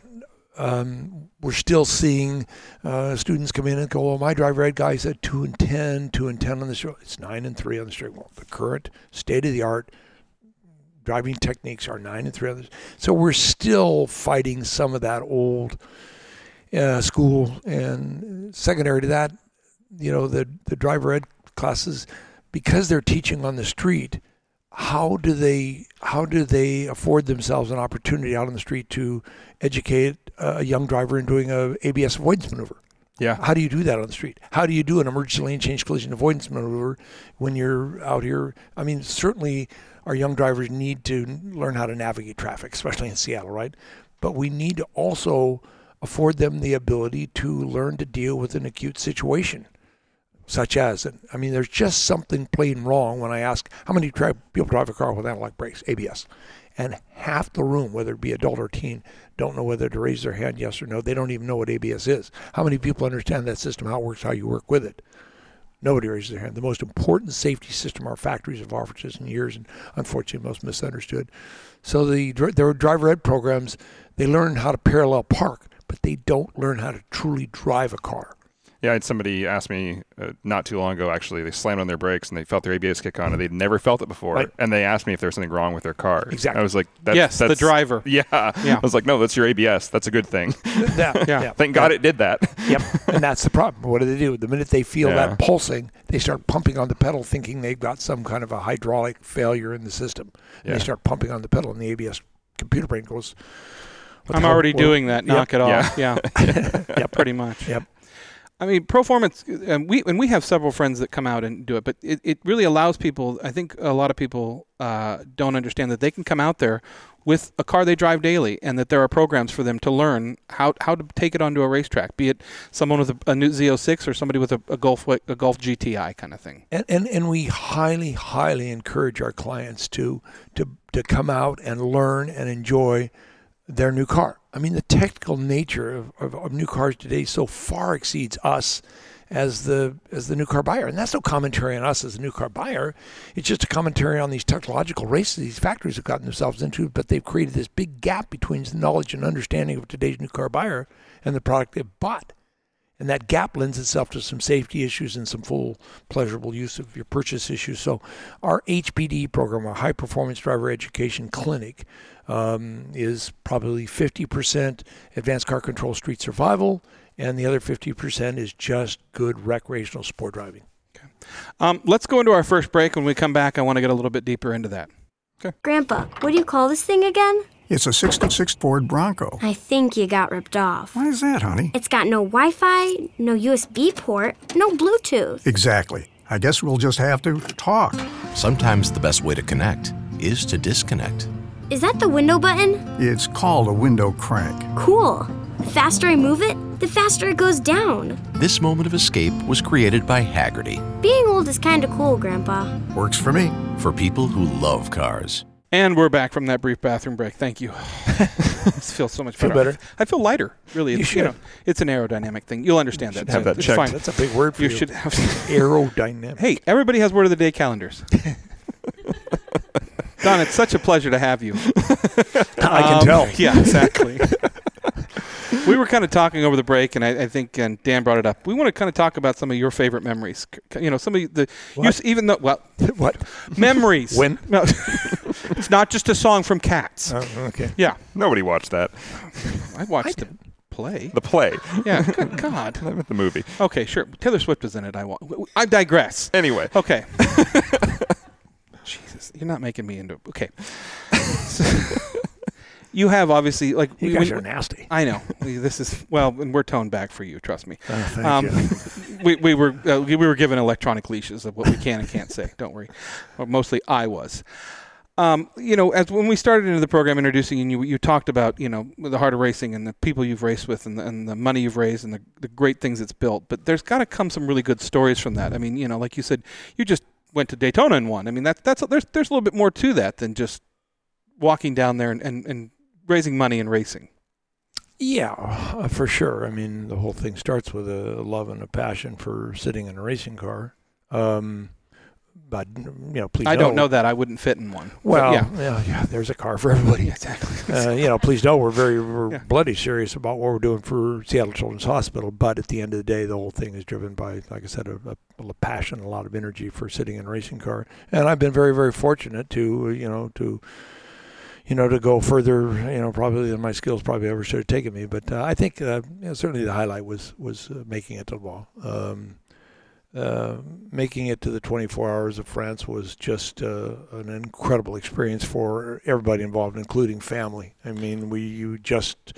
Speaker 4: um, we're still seeing uh, students come in and go, "Well, my driver ed guy said two and 10, 2 and ten on the street. It's nine and three on the street." Well, the current state of the art driving techniques are nine and three on the street. So we're still fighting some of that old uh, school, and secondary to that, you know, the the driver ed classes because they're teaching on the street. How do they how do they afford themselves an opportunity out on the street to educate a young driver in doing a ABS avoidance maneuver?
Speaker 2: Yeah.
Speaker 4: How do you do that on the street? How do you do an emergency lane change collision avoidance maneuver when you're out here? I mean, certainly our young drivers need to learn how to navigate traffic, especially in Seattle, right? But we need to also afford them the ability to learn to deal with an acute situation, such as, and I mean, there's just something plain wrong when I ask how many tri- people drive a car with analog brakes, ABS, and half the room, whether it be adult or teen, don't know whether to raise their hand, yes or no. They don't even know what ABS is. How many people understand that system, how it works, how you work with it? Nobody raises their hand. The most important safety system our factories have offered us in years, and unfortunately, most misunderstood. So the their driver ed programs, they learn how to parallel park, but they don't learn how to truly drive a car.
Speaker 2: Yeah, I had somebody ask me uh, not too long ago. Actually, they slammed on their brakes and they felt their ABS kick on, and they'd never felt it before.
Speaker 4: Right.
Speaker 2: And they asked me if there was something wrong with their car.
Speaker 4: Exactly.
Speaker 2: I was like, that's,
Speaker 1: yes, the driver.
Speaker 2: Yeah.
Speaker 1: Yeah.
Speaker 2: I was like, no, that's your ABS. That's a good thing.
Speaker 4: yeah,
Speaker 1: Yeah.
Speaker 2: Thank God it did that.
Speaker 4: Yep. And that's the problem. What do they do? The minute they feel
Speaker 2: Yeah.
Speaker 4: that pulsing, they start pumping on the pedal, thinking they've got some kind of a hydraulic failure in the system. And
Speaker 2: Yeah.
Speaker 4: they start pumping on the pedal, and the ABS computer brain goes.
Speaker 1: I'm already
Speaker 4: What-
Speaker 1: doing that.
Speaker 4: Yep.
Speaker 1: Knock it off. Yeah.
Speaker 4: Yep.
Speaker 1: Pretty much.
Speaker 4: Yep.
Speaker 1: I mean, Proformance. Um, we and we have several friends that come out and do it, but it, it really allows people. I think a lot of people uh, don't understand that they can come out there with a car they drive daily, and that there are programs for them to learn how how to take it onto a racetrack. Be it someone with a, a new Z06 or somebody with a, a Golf a Golf GTI kind of thing.
Speaker 4: And, and and we highly highly encourage our clients to to to come out and learn and enjoy their new car. I mean, the technical nature of, of, of new cars today so far exceeds us as the as the new car buyer. And that's no commentary on us as a new car buyer. It's just a commentary on these technological races these factories have gotten themselves into. But they've created this big gap between the knowledge and understanding of today's new car buyer and the product they've bought. And that gap lends itself to some safety issues and some full pleasurable use of your purchase issues. So, our HPD program, our High Performance Driver Education Clinic, um, is probably 50% advanced car control street survival, and the other 50% is just good recreational sport driving.
Speaker 1: Um, let's go into our first break. When we come back, I want to get a little bit deeper into that. Okay.
Speaker 5: Grandpa, what do you call this thing again?
Speaker 6: It's a 66 Ford Bronco.
Speaker 5: I think you got ripped off.
Speaker 6: Why is that, honey?
Speaker 5: It's got no Wi Fi, no USB port, no Bluetooth.
Speaker 6: Exactly. I guess we'll just have to talk.
Speaker 7: Sometimes the best way to connect is to disconnect.
Speaker 5: Is that the window button?
Speaker 6: It's called a window crank.
Speaker 5: Cool. The faster I move it, the faster it goes down.
Speaker 7: This moment of escape was created by Hagerty
Speaker 5: Being old is kinda cool, Grandpa.
Speaker 6: Works for me.
Speaker 7: for people who love cars.
Speaker 1: And we're back from that brief bathroom break. Thank you. this feels so much
Speaker 4: Feel
Speaker 1: better.
Speaker 4: better?
Speaker 1: I feel lighter. Really,
Speaker 4: You
Speaker 1: it's,
Speaker 4: should.
Speaker 1: know, it's an aerodynamic thing. You'll understand that.
Speaker 2: should have
Speaker 1: so
Speaker 2: that
Speaker 1: it's
Speaker 2: checked.
Speaker 1: fine.
Speaker 4: That's a big word for
Speaker 1: You
Speaker 4: you.
Speaker 1: should have.
Speaker 4: Aerodynamic.
Speaker 1: hey, everybody has word of the day calendars. Don, it's such a pleasure to have you.
Speaker 4: I can
Speaker 1: Um,
Speaker 4: tell.
Speaker 1: Yeah, exactly. we were kind of talking over the break, and I, I think and Dan brought it up. We want to kind of talk about some of your favorite memories. You know, some of the you even though well,
Speaker 4: what?
Speaker 1: memories.
Speaker 4: When?
Speaker 1: No, it's not just a song from Cats.
Speaker 4: Oh, okay.
Speaker 1: yeah,
Speaker 2: Nobody watched that.
Speaker 1: I watched the play.
Speaker 2: The play,
Speaker 1: Yeah, good God.
Speaker 2: not the movie.
Speaker 1: Okay, sure. Taylor Swift was in it. I want. I digress.
Speaker 2: Anyway,
Speaker 1: Okay. Jesus, you're not making me into. Okay. you have obviously like
Speaker 4: you guys
Speaker 1: we,
Speaker 4: are nasty.
Speaker 1: I know. This is well, and we're toned back for you. Trust me.
Speaker 4: Oh, thank
Speaker 1: Um,
Speaker 4: you.
Speaker 1: we, we were uh, we were given electronic leashes of what we can and can't say. Don't worry. Or mostly I was. Um, you know, as when we started into the program introducing you, you, you talked about you know the heart of racing and the people you've raced with and the, and the money you've raised and the, the great things it's built. But there's got to come some really good stories from that. I mean, you know, like you said, you just went to Daytona and won. I mean, that's that's there's there's a little bit more to that than just walking down there and, and, and raising money and racing.
Speaker 4: Yeah, uh, for sure. I mean, the whole thing starts with a love and a passion for sitting in a racing car. Um, but you know, please.
Speaker 1: I don't know that I wouldn't fit in one.
Speaker 4: Well,
Speaker 1: yeah,
Speaker 4: yeah, yeah, There's a car for everybody.
Speaker 1: exactly.
Speaker 4: Uh, you know, please know we're very we're
Speaker 1: Yeah.
Speaker 4: bloody serious about what we're doing for Seattle Children's Hospital. But at the end of the day, the whole thing is driven by, like I said, a, a, passion, a lot of energy for sitting in a racing car. And I've been very, very fortunate to, you know, to, you know, to go further, you know, probably than my skills probably ever should have taken me. But uh, I think uh, you know, certainly the highlight was was uh, making it to the wall. Um, uh, making it to the 24 hours of France was just uh, an incredible experience for everybody involved, including family. I mean, we you just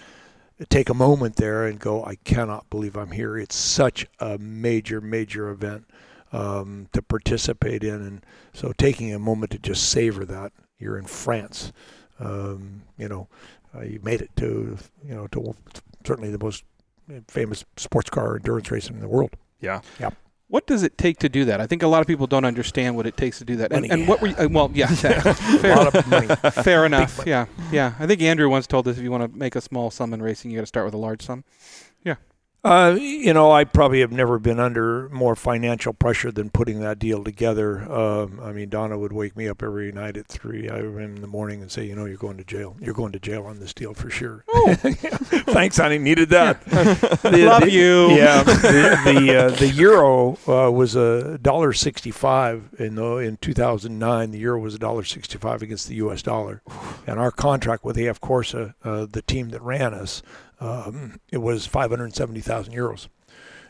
Speaker 4: take a moment there and go, I cannot believe I'm here. It's such a major, major event um, to participate in, and so taking a moment to just savor that. You're in France, um, you know, uh, you made it to you know to certainly the most famous sports car endurance race in the world.
Speaker 2: Yeah. Yeah.
Speaker 1: What does it take to do that? I think a lot of people don't understand what it takes to do that. And,
Speaker 4: Money.
Speaker 1: and what were you, uh, well, yeah,
Speaker 4: a
Speaker 1: fair,
Speaker 4: lot of money.
Speaker 1: fair enough. Yeah, yeah. I think Andrew once told us if you want to make a small sum in racing, you got to start with a large sum.
Speaker 4: Uh, you know, I probably have never been under more financial pressure than putting that deal together. Um, I mean, Donna would wake me up every night at three in the morning and say, "You know, you're going to jail. You're going to jail on this deal for sure." Oh, thanks, honey. Needed that. The-
Speaker 1: Love
Speaker 4: the-
Speaker 1: you.
Speaker 4: Yeah, the the, uh, the euro uh, was a dollar sixty-five in the, in 2009. The euro was a dollar sixty-five against the U.S. dollar, and our contract with AF Corsa, uh, the team that ran us, um, it was 570,000 euros.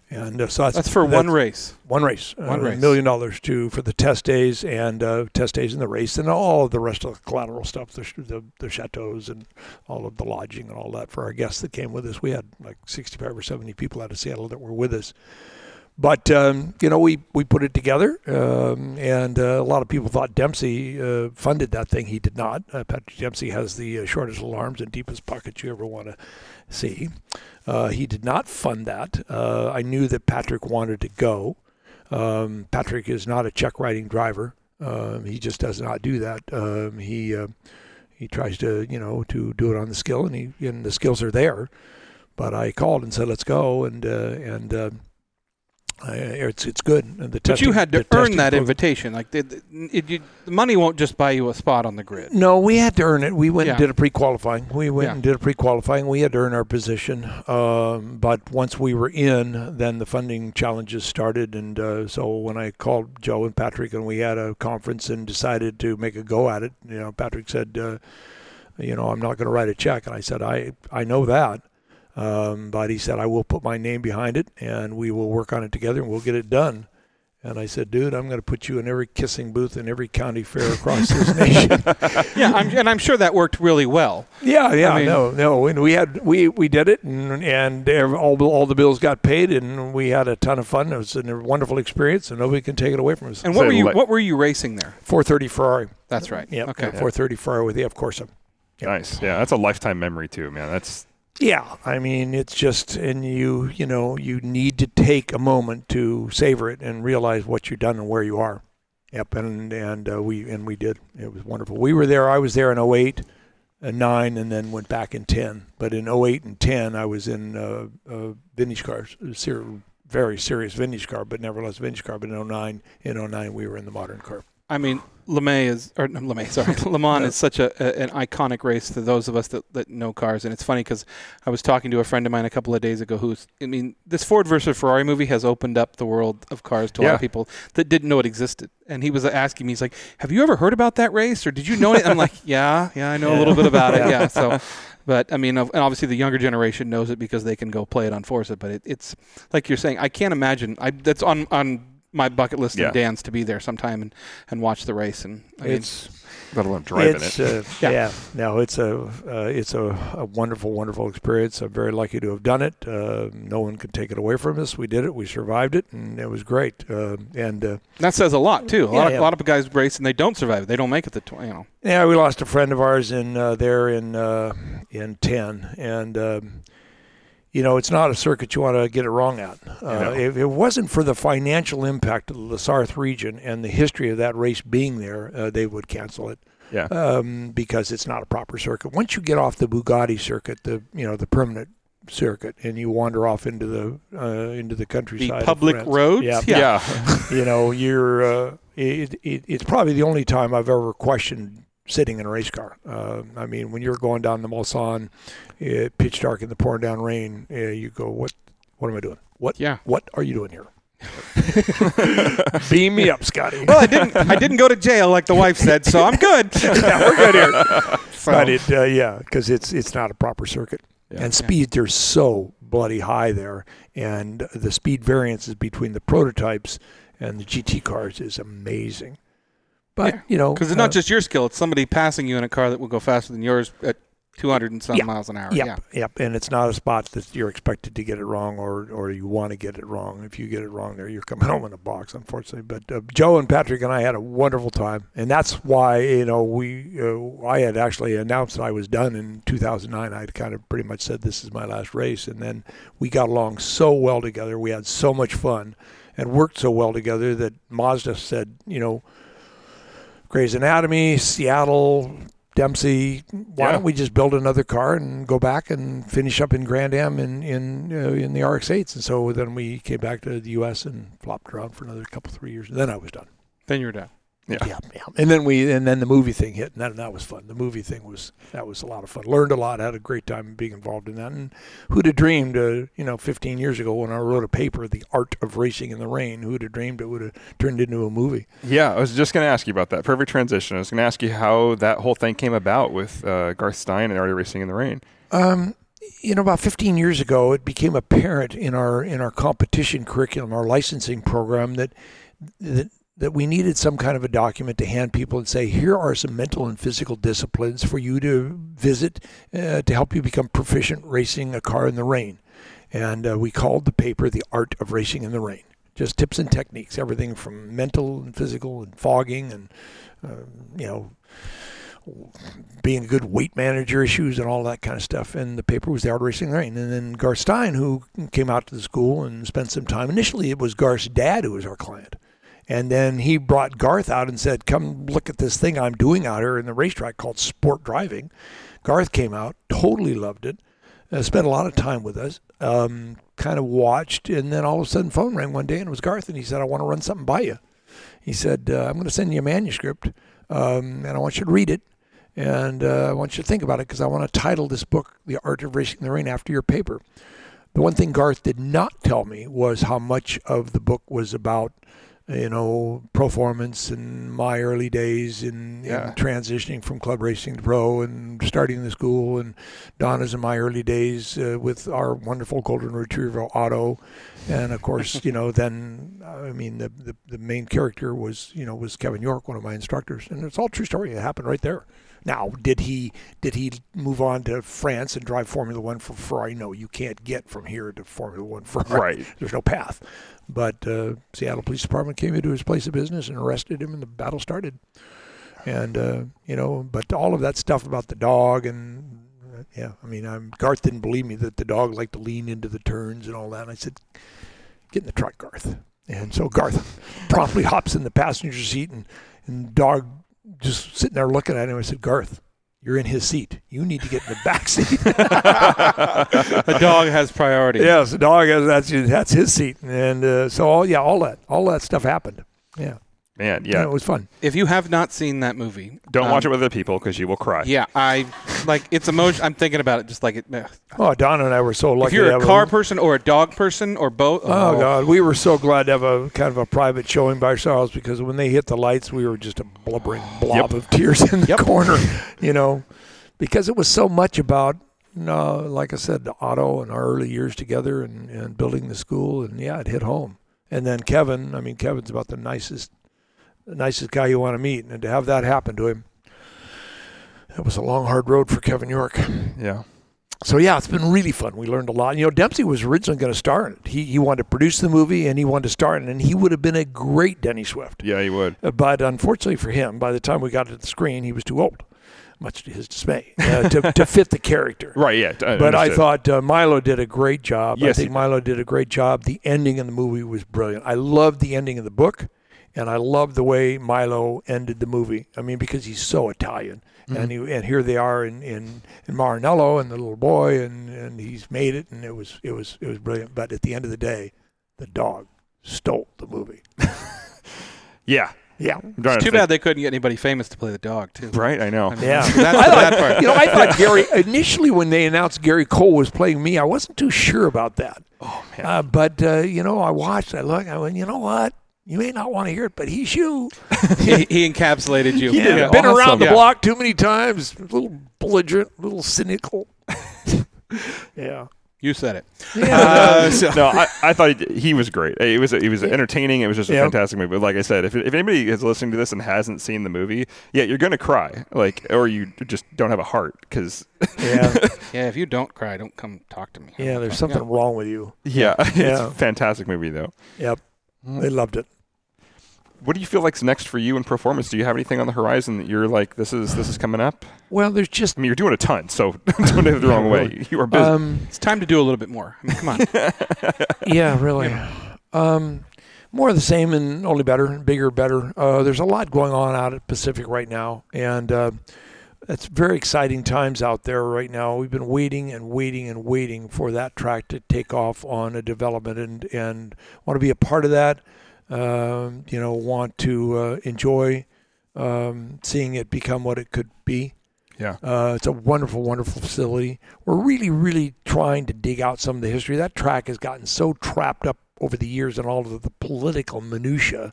Speaker 4: And uh, so that's,
Speaker 1: That's for one race.
Speaker 4: one race,
Speaker 1: One
Speaker 4: uh,
Speaker 1: race.
Speaker 4: million dollars to for the test days and uh, test days in the race and all of the rest of the collateral stuff, the, the the chateaus and all of the lodging and all that for our guests that came with us. We had like 65 or 70 people out of Seattle that were with us. But um, you know, we we put it together, um, and uh, a lot of people thought Dempsey uh, funded that thing. He did not. Uh, Patrick Dempsey has the uh, shortest little arms and deepest pockets you ever want to see. Uh, he did not fund that. Uh, I knew that Patrick wanted to go. Um, Patrick is not a check writing driver. Um, he just does not do that. Um, he he tries to you know to do it on the skill, and he and the skills are there. But I called and said, "Let's go," and and uh, it's it's good. And The
Speaker 1: But you had to earn that
Speaker 4: program-
Speaker 1: invitation. Like the, the, it, you, the money won't just buy you a spot on the grid.
Speaker 4: No, we had to earn it. We went and did a pre-qualifying. We went
Speaker 1: Yeah.
Speaker 4: and did a pre-qualifying. We had to earn our position. Um, but once we were in, then the funding challenges started. And uh, so when I called Joe and Patrick and we had a conference and decided to make a go at it, you know, Patrick said, uh, you know, I'm not going to write a check. And I said, I I know that. Um, but he said, I will put my name behind it and we will work on it together and we'll get it done. And I said, dude, I'm going to put you in every kissing booth in every county fair across this nation.
Speaker 1: Yeah, I'm, and I'm sure that worked really well.
Speaker 4: Yeah, yeah,
Speaker 1: I mean-
Speaker 4: no, no. And we had we we did it, and and all the- all the bills got paid, and we had a ton of fun. It was a wonderful experience, and nobody can take it away from us.
Speaker 1: And what
Speaker 2: So
Speaker 1: were you what were you racing there?
Speaker 4: 430 Ferrari.
Speaker 1: That's right.
Speaker 4: Yeah,
Speaker 1: Okay.
Speaker 4: 430 Ferrari with the F Corsa. Yeah.
Speaker 2: Nice. Yeah, that's a lifetime memory too, man. That's
Speaker 4: Yeah, I mean it's just, and you you know you need to take a moment to savor it and realize what you've done and where you are. Yep, and and uh, we and we did. It was wonderful. We were there. I was there in 08, and 9, and then went back in 10. But in 08 and 10, I was in uh, uh, vintage cars, very serious vintage car, but nevertheless vintage car. But in 09, in 09, we were in the modern car.
Speaker 1: I mean, LeMay is or no, LeMay, sorry, Le Mans is such a, a an iconic race to those of us that, that know cars, and it's funny because I was talking to a friend of mine a couple of days ago who's, I mean, this Ford versus Ferrari movie has opened up the world of cars to a lot of people that didn't know it existed, and he was asking me, he's like, "Have you ever heard about that race, or did you know it?" I'm like, "Yeah, yeah, I know a little bit about it, yeah." So. But I mean, and obviously the younger generation knows it because they can go play it on Forza. But it, it's like you're saying, I can't imagine. I that's on on my bucket list
Speaker 2: Yeah.
Speaker 1: and Dan's to be there sometime and, and watch the race. And I mean,
Speaker 4: It's
Speaker 2: let alone driving
Speaker 4: it's,
Speaker 2: it.
Speaker 4: Uh,
Speaker 1: Yeah.
Speaker 4: yeah. no, it's a uh, it's a, a wonderful, wonderful experience. I'm very lucky to have done it. Uh, no one could take it away from us. We did it. We survived it, and it was great. Uh, and uh,
Speaker 1: that says a lot too. A
Speaker 4: Yeah,
Speaker 1: lot of
Speaker 4: yeah.
Speaker 1: a lot of guys race and they don't survive it. They don't make it the tw- you know.
Speaker 4: yeah, we lost a friend of ours in uh, there in uh, in ten, and um, you know it's not a circuit you want to get it wrong at. Uh. If it wasn't for the financial impact of the Sarthe region and the history of that race being there, uh, they would cancel it.
Speaker 2: Yeah.
Speaker 4: um, because it's not a proper circuit. Once you get off the Bugatti circuit, the you know the permanent circuit, and you wander off into the uh, into the
Speaker 1: The
Speaker 4: countryside, of
Speaker 1: public roads.
Speaker 4: Yeah,
Speaker 2: yeah.
Speaker 4: you know you're. Uh, it, it, it's probably the only time I've ever questioned sitting in a race car. Uh, I mean, when you're going down the Mulsanne, uh, pitch dark in the pouring down rain, uh, you go, "What? What am I doing? What?
Speaker 1: Yeah.
Speaker 4: What are you doing here?" Beam me up, Scotty.
Speaker 1: Well, I didn't. I didn't go to jail like the wife said, so I'm good.
Speaker 4: yeah, we're good here.
Speaker 1: So,
Speaker 4: But it, uh, yeah, because it's it's not a proper circuit,
Speaker 2: Yeah.
Speaker 4: and speeds are so bloody high there, and the speed variances between the prototypes and the GT cars is amazing. But
Speaker 1: Yeah,
Speaker 4: you know,
Speaker 1: because it's
Speaker 4: uh,
Speaker 1: not just your skill; it's somebody passing you in a car that will go faster than yours at 200 and some miles an hour.
Speaker 4: Yep,
Speaker 1: Yeah.
Speaker 4: yep, and it's not a spot that you're expected to get it wrong, or or you want to get it wrong. If you get it wrong, there you're coming home in a box, unfortunately. But uh, Joe and Patrick and I had a wonderful time, and that's why you know we uh, I had actually announced that I was done in 2009. I had kind of pretty much said this is my last race, and then we got along so well together. We had so much fun, and worked so well together that Mazda said, you know. Grey's Anatomy, Seattle, Dempsey. Why
Speaker 2: Yeah.
Speaker 4: don't we just build another car and go back and finish up in Grand Am in in uh, in the RX-8s? And so then we came back to the U.S. and flopped around for another couple three years. And then I was done.
Speaker 1: Then you're done.
Speaker 2: Yeah.
Speaker 4: yeah, yeah. And then we and then the movie thing hit, and that that was fun. The movie thing was that was a lot of fun. Learned a lot. Had a great time being involved in that. And who'd have dreamed, uh, you know, 15 years ago when I wrote a paper, "The Art of Racing in the Rain," who'd have dreamed it would have turned into a movie?
Speaker 2: Yeah, I was just going to ask you about that. Perfect transition. I was going to ask you how that whole thing came about with uh, Garth Stein and Art of Racing in the Rain.
Speaker 4: Um, you know, about 15 years ago, it became apparent in our in our competition curriculum, our licensing program, that that that we needed some kind of a document to hand people and say, here are some mental and physical disciplines for you to visit uh, to help you become proficient racing a car in the rain. And uh, we called the paper "The Art of Racing in the Rain." Just tips and techniques, everything from mental and physical and fogging and uh, you know being a good weight manager issues and all that kind of stuff. And the paper was the Art of Racing in the Rain. And then Garth Stein, who came out to the school and spent some time. Initially, it was Garth's dad who was our client. And then he brought Garth out and said, Come look at this thing I'm doing out here in the racetrack called sport driving. Garth came out, totally loved it. uh, spent a lot of time with us. Um, kind of watched, and then all of a sudden, phone rang one day, and it was Garth, and he said, "I want to run something by you." He said, uh, "I'm going to send you a manuscript, um, and I want you to read it, and uh, I want you to think about it because I want to title this book "The Art of Racing in the Rain" after your paper." The one thing Garth did not tell me was how much of the book was about you know, performance and my early days in,
Speaker 1: Yeah.
Speaker 4: in transitioning from club racing to pro and starting the school, and Donna's in my early days uh, with our wonderful golden retriever Otto, and of course, you know, then I mean, the, the the main character was you know was Kevin York, one of my instructors, and it's all true story. It happened right there. Now, did he did he move on to France and drive Formula One for Ferrari? No, you can't get from here to Formula One Ferrari.
Speaker 2: Right.
Speaker 4: There's no path. But uh, Seattle Police Department came into his place of business and arrested him, and the battle started. And uh, you know, but all of that stuff about the dog and uh, yeah, I mean, I'm, Garth didn't believe me that the dog liked to lean into the turns and all that. And I said, "Get in the truck, Garth." And so Garth promptly hops in the passenger seat, and and dog just sitting there looking at him. I said, "Garth." You're in his seat. You need to get in the back seat.
Speaker 1: the dog has priority.
Speaker 4: Yes, the dog has that's that's his seat, and uh, so all yeah, all that all that stuff happened. Yeah,
Speaker 2: Man,
Speaker 4: yeah,
Speaker 2: yeah.
Speaker 4: it was fun.
Speaker 1: If you have not seen that movie,
Speaker 2: Don't
Speaker 1: um,
Speaker 2: watch it with other people because you will cry.
Speaker 1: Yeah, I like it's emotion. I'm thinking about it just like it. ugh.
Speaker 4: Oh, Don and I were so lucky.
Speaker 1: If you're
Speaker 4: to
Speaker 1: a
Speaker 4: have
Speaker 1: car person or a dog person or both,
Speaker 4: Oh God, we were so glad to have a kind of a private showing by ourselves because when they hit the lights, we were just a blubbering blob of tears in the corner, you know, because it was so much about, uh, like I said, Otto and our early years together and, and building the school, and yeah, it hit home. And then Kevin, I mean, Kevin's about the nicest, the nicest guy you want to meet, and to have that happen to him, it was a long, hard road for Kevin York
Speaker 2: Yeah.
Speaker 4: so yeah, it's been really fun. We learned a lot. You know, Dempsey was originally going to star in it. He he wanted to produce the movie and he wanted to star in it, and he would have been a great Denny Swift.
Speaker 2: Yeah, he would.
Speaker 4: Uh, But unfortunately for him, by the time we got to the screen, he was too old, much to his dismay, uh, to to fit the character.
Speaker 2: Right, yeah. I
Speaker 4: But I thought uh, Milo did a great job.
Speaker 2: Yes,
Speaker 4: I think Milo did a great job. The ending of the movie was brilliant. I loved the ending of the book, and I love the way Milo ended the movie. I mean, because he's so Italian,
Speaker 2: Mm-hmm.
Speaker 4: and he, and here they are in, in, in Maranello and the little boy, and, and he's made it, and it was it was it was brilliant. But at the end of the day, the dog stole the movie.
Speaker 2: Yeah.
Speaker 4: Yeah.
Speaker 2: I'm to
Speaker 1: Too bad they couldn't get anybody famous to play the dog too.
Speaker 2: Right, I know.
Speaker 1: I mean,
Speaker 4: Yeah.
Speaker 1: that's the
Speaker 4: I
Speaker 1: bad
Speaker 4: thought,
Speaker 1: part.
Speaker 4: you know, I thought Gary initially when they announced Gary Cole was playing me, I wasn't too sure about that.
Speaker 2: Oh man.
Speaker 4: Uh, but uh, you know, I watched, I looked, I went, you know what? You may not want to hear it, but he's you.
Speaker 1: he, he encapsulated you.
Speaker 4: He did.
Speaker 1: Yeah.
Speaker 4: Been around the
Speaker 1: Yeah.
Speaker 4: block too many times. A little belligerent, a little cynical. yeah.
Speaker 1: You said it.
Speaker 4: Yeah.
Speaker 1: Uh, so-
Speaker 2: no, I, I thought he, he was great. It was it was entertaining. It was just a
Speaker 4: Yeah.
Speaker 2: fantastic movie. But like I said, if, if anybody is listening to this and hasn't seen the movie, yeah, you're gonna cry, like, or you just don't have a heart, because
Speaker 4: yeah.
Speaker 1: yeah, if you don't cry, don't come talk to me.
Speaker 4: Yeah. There's something wrong with you.
Speaker 2: yeah, it's
Speaker 4: Yeah.
Speaker 2: a fantastic movie though.
Speaker 4: Yep. They loved it.
Speaker 2: What do you feel like's next for you in Proformance? Do you have anything on the horizon that you're like, this is this is coming up?
Speaker 4: Well, there's just
Speaker 2: I mean, you're doing a ton, so don't take it the wrong way. You are busy.
Speaker 4: um,
Speaker 1: It's time to do a little bit more. I mean, come on.
Speaker 4: Yeah, really. Um, more of the same and only better, bigger, better. Uh, there's a lot going on out at Pacific right now, and uh, it's very exciting times out there right now. We've been waiting and waiting and waiting for that track to take off on a development, and and want to be a part of that. Um, you know, want to uh, enjoy um, seeing it become what it could be.
Speaker 2: yeah.
Speaker 4: Uh, it's a wonderful, wonderful facility. We're really, really trying to dig out some of the history. That track has gotten so trapped up over the years in all of the political minutia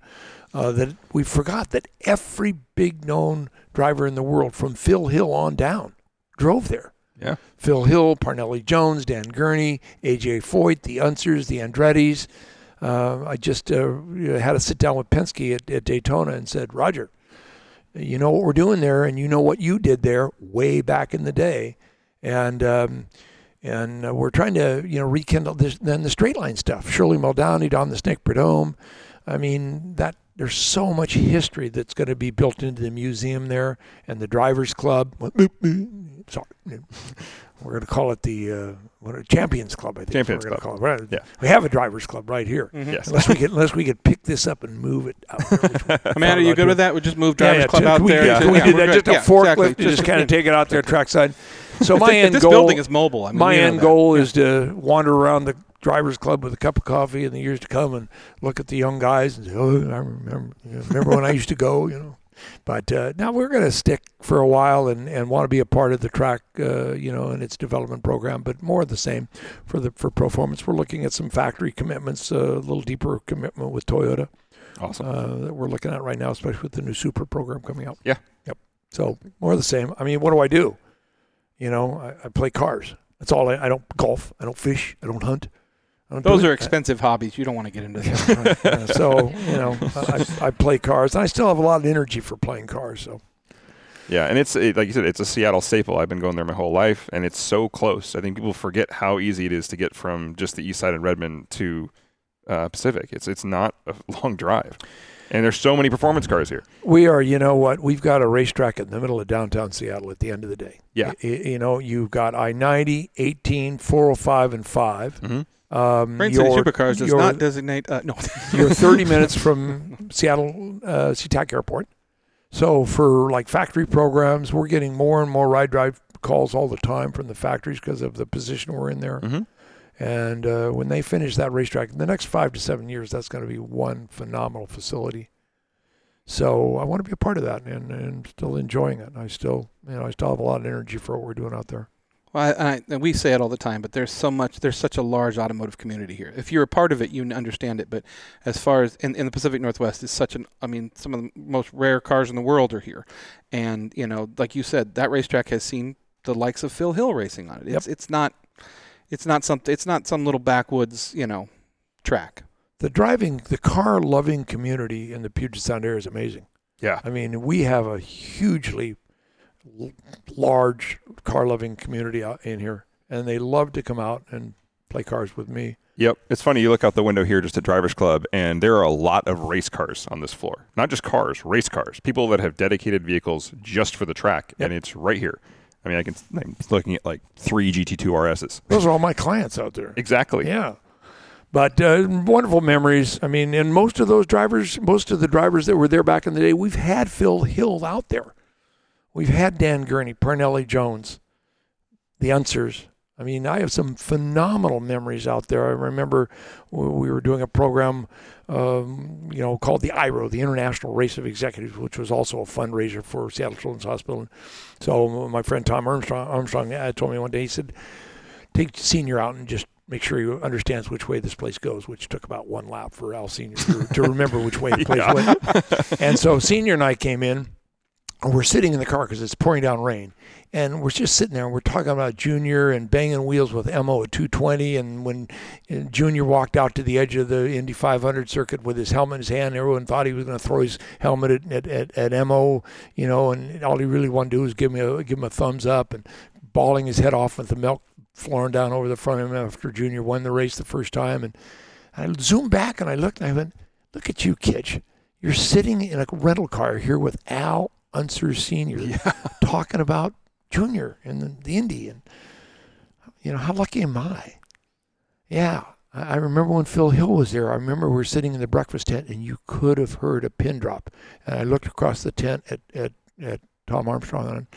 Speaker 4: uh, that we forgot that every big known driver in the world, from Phil Hill on down, drove there.
Speaker 2: Yeah.
Speaker 4: Phil Hill, Parnelli Jones, Dan Gurney, AJ Foyt, the Unsers, the Andrettis. Uh, I just uh, had a sit Don with Penske at, at Daytona and said, Roger, you know what we're doing there, and you know what you did there way back in the day, and um, and uh, we're trying to you know rekindle this then the straight line stuff. Shirley Muldowney down the Snake Prudhomme. I mean that there's so much history that's going to be built into the museum there and the drivers club. Sorry, we're going to call it the uh, what, Champions Club. I think
Speaker 2: Champions
Speaker 4: we're going to
Speaker 2: Club.
Speaker 4: call it. Right?
Speaker 2: Yeah.
Speaker 4: we have a drivers club right here.
Speaker 2: Yes.
Speaker 4: Unless we could unless we could pick this up and move it out there.
Speaker 1: Amanda, are you good with that? We just move drivers
Speaker 4: yeah,
Speaker 1: club
Speaker 4: to-
Speaker 1: out
Speaker 4: we
Speaker 1: there.
Speaker 4: Did,
Speaker 1: to-
Speaker 4: we
Speaker 1: yeah,
Speaker 4: did
Speaker 1: we're
Speaker 4: that.
Speaker 1: good.
Speaker 4: Just a
Speaker 1: Yeah,
Speaker 4: forklift
Speaker 1: exactly.
Speaker 4: and just kind of take it out there trackside. So my
Speaker 1: If
Speaker 4: end
Speaker 1: this
Speaker 4: goal,
Speaker 1: building is mobile. I mean,
Speaker 4: my end goal is to wander around the drivers club with a cup of coffee in the years to come and look at the young guys and say, "Oh, I remember, you know, remember when I used to go," you know. But uh, now we're going to stick for a while and, and want to be a part of the track, uh, you know, and its development program. But more of the same for the for Proformance. We're looking at some factory commitments, uh, a little deeper commitment with Toyota
Speaker 2: Awesome.
Speaker 4: uh, that we're looking at right now, especially with the new Super program coming out.
Speaker 2: Yeah.
Speaker 4: Yep. So more of the same. I mean, what do I do? You know, I, I play cars. That's all. I, I don't golf. I don't fish. I don't hunt. I don't
Speaker 1: Those
Speaker 4: it.
Speaker 1: are expensive hobbies. You don't want to get into them.
Speaker 4: Yeah, right. Yeah, so you know, I, I play cars, and I still have a lot of energy for playing cars. So
Speaker 2: Yeah, and it's it, like you said, it's a Seattle staple. I've been going there my whole life, and it's so close. I think people forget how easy it is to get from just the east side of Redmond to uh, Pacific. It's it's not a long drive, and there's so many performance cars here.
Speaker 4: we are. You know what? We've got a racetrack in the middle of downtown Seattle. At the end of the day,
Speaker 2: Yeah.
Speaker 4: Y- y- you know, you've got I 90, 18, 405, and 5
Speaker 2: Mm-hmm.
Speaker 4: Um,
Speaker 1: Rain City
Speaker 4: your-
Speaker 1: Supercars does
Speaker 4: your-
Speaker 1: not designate. Uh, no.
Speaker 4: You're 30 minutes from Seattle uh, SeaTac Airport. So for like factory programs, we're getting more and more ride drive calls all the time from the factories because of the position we're in there.
Speaker 2: Mhm.
Speaker 4: And uh, when they finish that racetrack in the next five to seven years, that's going to be one phenomenal facility. So I want to be a part of that and, and still enjoying it. I still, you know, I still have a lot of energy for what we're doing out there.
Speaker 1: Well, I, I, and we say it all the time, but there's so much, there's such a large automotive community here. If you're a part of it, you understand it. But as far as in, in the Pacific Northwest, is such an, I mean, some of the most rare cars in the world are here, and you know, like you said, that racetrack has seen the likes of Phil Hill racing on it. It's it's not, it's not something, it's not some little backwoods, you know, track.
Speaker 4: The driving, the car loving community in the Puget Sound area is amazing.
Speaker 2: Yeah,
Speaker 4: I mean, we have a hugely l- large car loving community out in here, and they love to come out and play cars with me.
Speaker 2: Yep. It's funny. You look out the window here just at Drivers Club, and there are a lot of race cars on this floor. Not just cars, race cars. People that have dedicated vehicles just for the track, and it's right here. I mean, I can. I'm looking at like three GT2 RSs.
Speaker 4: Those are all my clients out there.
Speaker 2: Exactly.
Speaker 4: Yeah. But uh, wonderful memories. I mean, and most of those drivers, most of the drivers that were there back in the day, we've had Phil Hill out there. We've had Dan Gurney, Parnelli Jones, the Unsers. I mean, I have some phenomenal memories out there. I remember we were doing a program, um, you know, called the IRO, the International Race of Executives, which was also a fundraiser for Seattle Children's Hospital. So my friend Tom Armstrong, Armstrong uh, told me one day, he said, take senior out and just make sure he understands which way this place goes, which took about one lap for Al Senior to, to remember which way the place
Speaker 2: Yeah.
Speaker 4: went. And so Senior and I came in, we're sitting in the car because it's pouring down rain, and we're just sitting there and we're talking about Junior and banging wheels with Mo at 220. And when uh, Junior walked out to the edge of the Indy 500 circuit with his helmet in his hand, everyone thought he was going to throw his helmet at, at, at, at Mo, you know, and all he really wanted to do was give me a give him a thumbs up and bawling his head off with the milk flowing down over the front of him after Junior won the race the first time. And I zoomed back and I looked and I went, "Look at you, Kitch! You're sitting in a rental car here with Al Unser Senior, talking about Junior and the, the Indy, and you know how lucky am I? Yeah." I I remember when Phil Hill was there. I remember we were sitting in the breakfast tent, and you could have heard a pin drop. And I looked across the tent at at, at Tom Armstrong, and,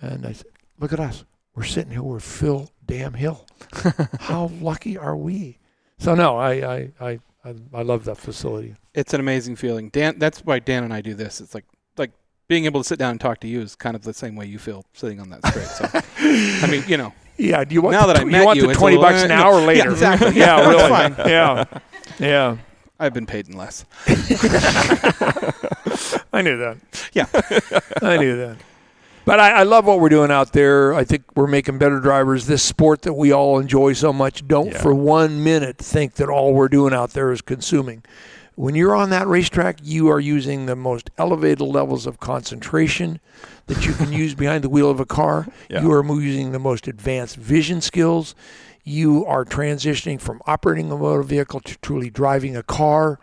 Speaker 4: and I said, "Look at us. We're sitting here with Phil Damn Hill. How lucky are we?" So no, I I I I, I love that facility.
Speaker 1: It's an amazing feeling. Dan, that's why Dan and I do this. It's like being able to sit down and talk to you is kind of the same way you feel sitting on that straight. So I mean, you know,
Speaker 4: Yeah. Do you want
Speaker 1: Now
Speaker 4: the,
Speaker 1: that I met
Speaker 4: you want
Speaker 1: you,
Speaker 4: the twenty
Speaker 1: little-
Speaker 4: bucks an hour
Speaker 1: yeah,
Speaker 4: later?
Speaker 1: exactly.
Speaker 4: Yeah,
Speaker 1: Yeah,
Speaker 4: really.
Speaker 1: fine.
Speaker 4: Yeah, yeah.
Speaker 1: I've been paid in less.
Speaker 4: I knew that.
Speaker 1: Yeah.
Speaker 4: I knew that. But I, I love what we're doing out there. I think we're making better drivers. This sport that we all enjoy so much, don't
Speaker 2: Yeah.
Speaker 4: for one minute think that all we're doing out there is consuming. When you're on that racetrack, you are using the most elevated levels of concentration that you can use behind the wheel of a car.
Speaker 2: Yeah.
Speaker 4: You are using the most advanced vision skills. You are transitioning from operating a motor vehicle to truly driving a car.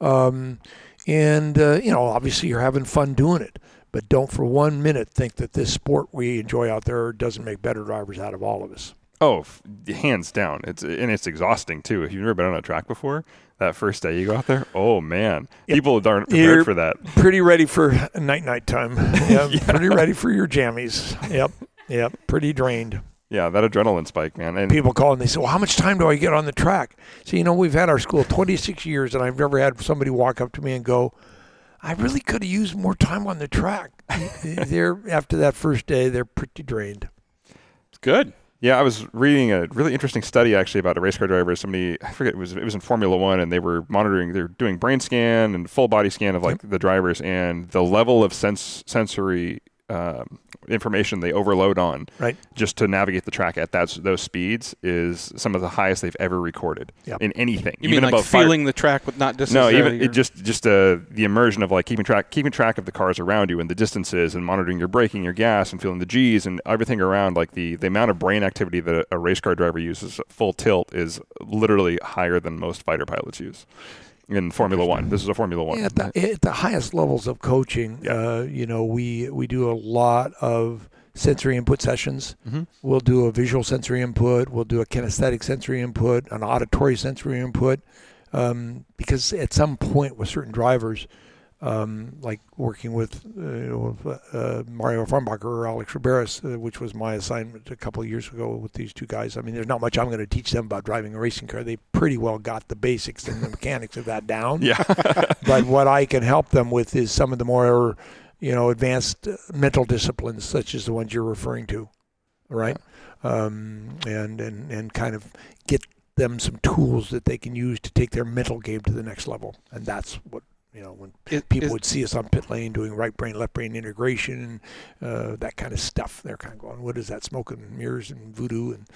Speaker 4: Um, and, uh, you know, obviously you're having fun doing it. But don't for one minute think that this sport we enjoy out there doesn't make better drivers out of all of us.
Speaker 2: Oh, f- hands down. It's and it's exhausting too. If you've never been on a track before, that first day you go out there, oh man, people aren't prepared
Speaker 4: You're-
Speaker 2: for that.
Speaker 4: Pretty ready for night night time. Yeah, Pretty ready for your jammies. Yep. yeah, pretty drained.
Speaker 2: Yeah, that adrenaline spike, man. And
Speaker 4: People call and they say, "Well, how much time do I get on the track?" So you know, we've had our school 26 years, and I've never had somebody walk up to me and go, "I really could have used more time on the track." they're after that first day, they're pretty drained.
Speaker 1: It's good.
Speaker 2: Yeah, I was reading a really interesting study actually about a race car driver. Somebody I forget it was it was in Formula One, and they were monitoring. They're doing brain scan and full body scan of like the drivers and the level of sense sensory um, information they overload on
Speaker 4: Right.
Speaker 2: just to navigate the track at that those speeds is some of the highest they've ever recorded
Speaker 4: Yep.
Speaker 2: in anything.
Speaker 1: You
Speaker 2: even
Speaker 1: mean like
Speaker 2: above fire-
Speaker 1: feeling the track with not just
Speaker 2: no, even it just just uh, the immersion of like keeping track keeping track of the cars around you and the distances and monitoring your braking, your gas, and feeling the G's and everything around. Like the the amount of brain activity that a, a race car driver uses full tilt is literally higher than most fighter pilots use in Formula One. This is a Formula One.
Speaker 4: Yeah, at, the, at the highest levels of coaching,
Speaker 2: Yeah.
Speaker 4: uh, you know, we we do a lot of sensory input sessions.
Speaker 2: Mhm.
Speaker 4: We'll do a visual sensory input. We'll do a kinesthetic sensory input, an auditory sensory input, um, because at some point with certain drivers, um, like working with, uh, you know, uh, Mario Farnbacher or Alex Riberas, uh, which was my assignment a couple of years ago with these two guys. I mean, there's not much I'm going to teach them about driving a racing car. They pretty well got the basics and the mechanics of that down
Speaker 2: yeah,
Speaker 4: but what I can help them with is some of the more, you know, advanced uh, mental disciplines, such as the ones you're referring to, right? Um, and and and kind of get them some tools that they can use to take their mental game to the next level, and that's what. You know, when
Speaker 1: Is-
Speaker 4: people would see us on pit lane doing right brain, left brain integration, uh, that kind of stuff, they're kind of going, "What is that? Smoke and mirrors and voodoo?" And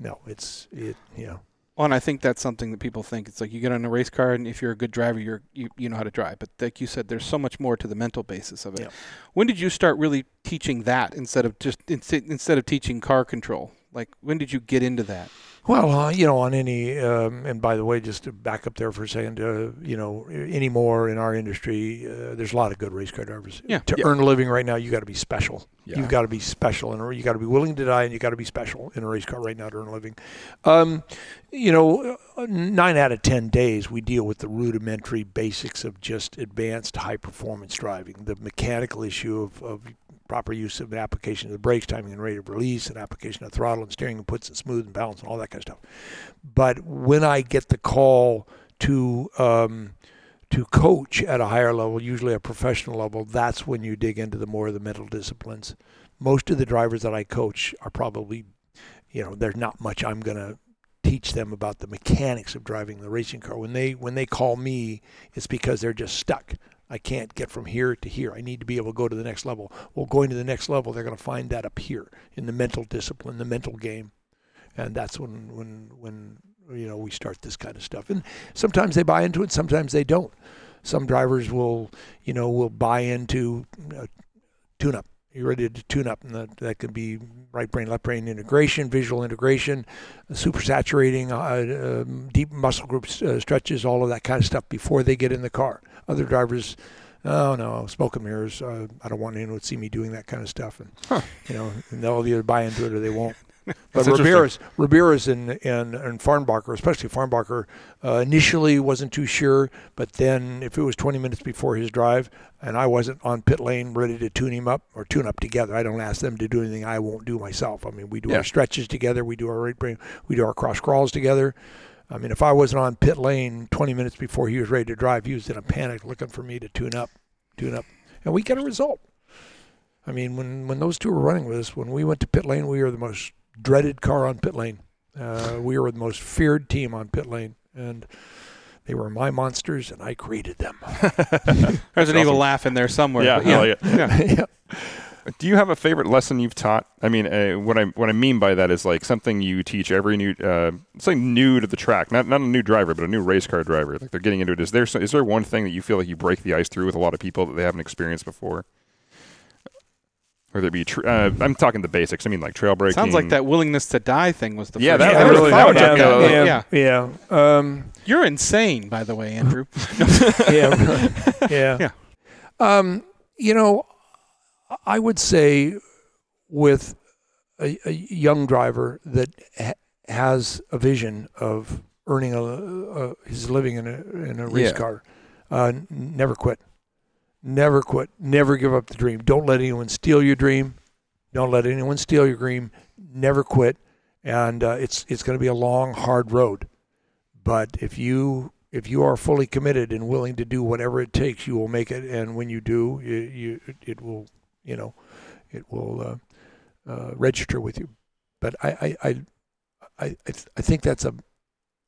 Speaker 4: no, it's it. You know,
Speaker 1: Well, and I think that's something that people think. It's like you get on a race car, and if you're a good driver, you're you, you know how to drive. But like you said, there's so much more to the mental basis of it.
Speaker 4: Yeah.
Speaker 1: When did you start really teaching that instead of just instead of teaching car control? Like when did you get into that?
Speaker 4: Well, uh, you know, on any, um, and by the way, just to back up there for a second, uh, you know, anymore in our industry, uh, there's a lot of good race car drivers.
Speaker 1: Yeah.
Speaker 4: To
Speaker 2: Yeah.
Speaker 4: earn a living right now, you got to be special.
Speaker 2: Yeah.
Speaker 4: You've got to be special, and you got to be willing to die, and you got to be special in a race car right now to earn a living. Um, you know, uh, nine out of ten days we deal with the rudimentary basics of just advanced high performance driving, the mechanical issue of, of proper use of application of the brakes, timing and rate of release, and application of throttle and steering inputs and smooth and balance and all that kind of stuff. But when I get the call to um, to coach at a higher level, usually a professional level, that's when you dig into the more of the mental disciplines. Most of the drivers that I coach are probably, you know, there's not much I'm going to teach them about the mechanics of driving the racing car. When they when they call me, it's because they're just stuck. I can't get from here to here. I need to be able to go to the next level. Well, going to the next level, they're going to find that up here in the mental discipline, the mental game, and that's when when when you know we start this kind of stuff. And sometimes they buy into it, sometimes they don't. Some drivers will you know will buy into uh, tune up. You're ready to tune up, and that, that could be right brain, left brain integration, visual integration, super saturating, uh, um, deep muscle group uh, stretches, all of that kind of stuff before they get in the car. Other drivers, oh no, smoke and mirrors. Uh, I don't want anyone to see me doing that kind of stuff, and
Speaker 2: Huh.
Speaker 4: you know, and they'll either buy into it or they won't. But. Ramirez, Ramirez and, and and Farnbacher, especially Farnbacher, uh, initially wasn't too sure, but then if it was 20 minutes before his drive and I wasn't on pit lane ready to tune him up or tune up together, I don't ask them to do anything I won't do myself. I mean, we do
Speaker 2: Yeah.
Speaker 4: our stretches together, we do our right brain, we do our cross crawls together. I mean, if I wasn't on pit lane 20 minutes before he was ready to drive, he was in a panic looking for me to tune up, tune up, and we get a result. I mean, when when those two were running with us, when we went to pit lane, we were the most dreaded car on pit lane. Uh, we were the most feared team on pit lane, and they were my monsters, and I created them.
Speaker 1: There's an evil laugh in there somewhere.
Speaker 2: yeah,
Speaker 1: but
Speaker 2: like
Speaker 1: yeah.
Speaker 4: yeah.
Speaker 2: Do you have a favorite lesson you've taught? I mean, uh, what I what I mean by that is like something you teach every new, uh, something new to the track, not not a new driver, but a new race car driver. Like they're getting into it. Is there so- is there one thing that you feel like you break the ice through with a lot of people that they haven't experienced before? Whether it be, tr- uh, I'm talking the basics. I mean, like trail braking.
Speaker 1: Sounds like that willingness to die thing was the
Speaker 2: Yeah,
Speaker 1: first
Speaker 2: that-
Speaker 1: one.
Speaker 2: that really- that one
Speaker 1: Yeah,
Speaker 2: took me a
Speaker 1: yeah, yeah.
Speaker 4: yeah, Um,
Speaker 1: You're insane, by the way, Andrew.
Speaker 4: yeah, yeah,
Speaker 1: Yeah.
Speaker 4: Um, you know, I would say with a, a young driver that ha- has a vision of earning a, a his living in a in a race
Speaker 2: Yeah.
Speaker 4: car, uh, never quit, never quit, never give up the dream. Don't let anyone steal your dream. Don't let anyone steal your dream. Never quit. And uh, it's it's going to be a long, hard road. But if you if you are fully committed and willing to do whatever it takes, you will make it. And when you do, you, you it will you know it will uh, uh, register with you. But I I I I, I think that's a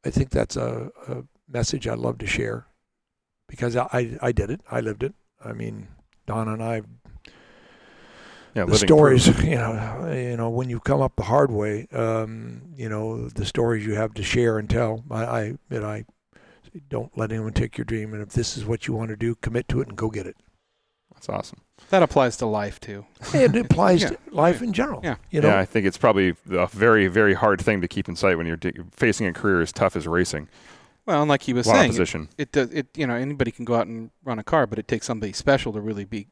Speaker 4: I think that's a, a message I love to share because I, I I did it. I lived it. I mean, Don and I
Speaker 2: Yeah,
Speaker 4: the stories,
Speaker 2: proof.
Speaker 4: you know, you know, when you come up the hard way, um, you know, the stories you have to share and tell. I, I, and I don't let anyone take your dream. And if this is what you want to do, commit to it and go get it.
Speaker 2: That's awesome.
Speaker 1: That applies to life too.
Speaker 4: And it applies
Speaker 1: Yeah.
Speaker 4: to life in general.
Speaker 1: Yeah.
Speaker 4: You know,
Speaker 2: yeah, I think it's probably a very, very hard thing to keep in sight when you're d- facing a career as tough as racing.
Speaker 1: Well, and like he was
Speaker 2: A lot of
Speaker 1: saying, it, it does. It you know anybody can go out and run a car, but it takes somebody special to really be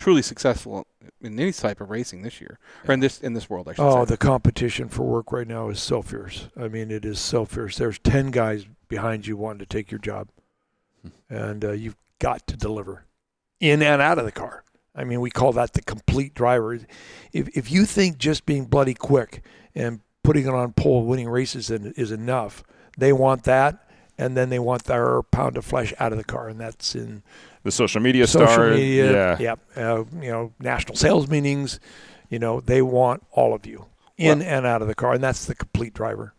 Speaker 1: truly successful in any type of racing this year or in this in this world. I should
Speaker 4: oh,
Speaker 1: say.
Speaker 4: the competition for work right now is so fierce. I mean, it is so fierce. There's 10 guys behind you wanting to take your job. And uh, you've got to deliver in and out of the car. I mean, we call that the complete driver. If, if you think just being bloody quick and putting it on pole, winning races is, is enough, they want that. And then they want their pound of flesh out of the car. And that's in
Speaker 2: The social media
Speaker 4: social
Speaker 2: star.
Speaker 4: media,
Speaker 2: yeah.
Speaker 4: yep, uh, you know, national sales meetings. You know, they want all of you in and out of the car, and that's the complete driver.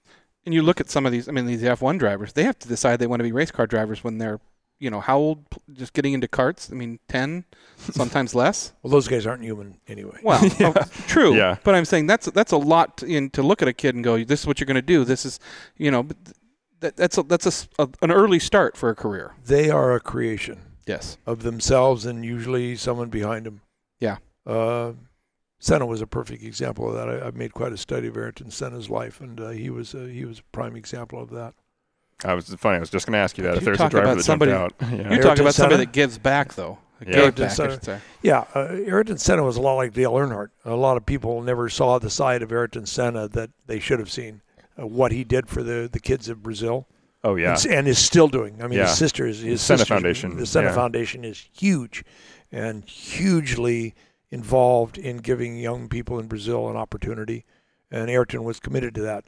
Speaker 1: and you look at some of these. I mean, these F1 drivers. They have to decide they want to be race car drivers when they're you know how old? Just getting into karts I mean, ten, sometimes less.
Speaker 4: Well, those guys aren't human anyway.
Speaker 1: Well, oh, true.
Speaker 2: Yeah.
Speaker 1: But I'm saying that's that's a lot to, in, to look at a kid and go, "This is what you're going to do. This is, you know, but th- that, that's a, that's a s a an early start for a career."
Speaker 4: They are a creation
Speaker 1: Yes.
Speaker 4: of themselves, and usually someone behind them.
Speaker 1: Yeah.
Speaker 4: Uh, Senna was a perfect example of that. I, I've made quite a study of Ayrton Senna's life, and uh, he was a, he was a prime example of that.
Speaker 2: I was funny. I was just going to ask you that. If
Speaker 1: You
Speaker 2: there's a
Speaker 1: talk
Speaker 2: driver
Speaker 1: about
Speaker 2: that
Speaker 1: somebody-
Speaker 2: jumped out. Yeah.
Speaker 1: You're
Speaker 4: Ayrton
Speaker 1: talking about somebody that gives back, though.
Speaker 2: Yeah.
Speaker 1: Gave
Speaker 4: Ayrton
Speaker 1: back,
Speaker 4: Senna. Yeah, uh, Ayrton Senna was a lot like Dale Earnhardt. A lot of people never saw the side of Ayrton Senna that they should have seen. Uh, what he did for the, the kids of Brazil,
Speaker 2: Oh yeah.
Speaker 4: and, and is still doing. I mean,
Speaker 2: Yeah.
Speaker 4: his sister is his
Speaker 2: Senna Foundation,
Speaker 4: The Senna
Speaker 2: yeah.
Speaker 4: Foundation is huge, and hugely involved in giving young people in Brazil an opportunity. And Ayrton was committed to that.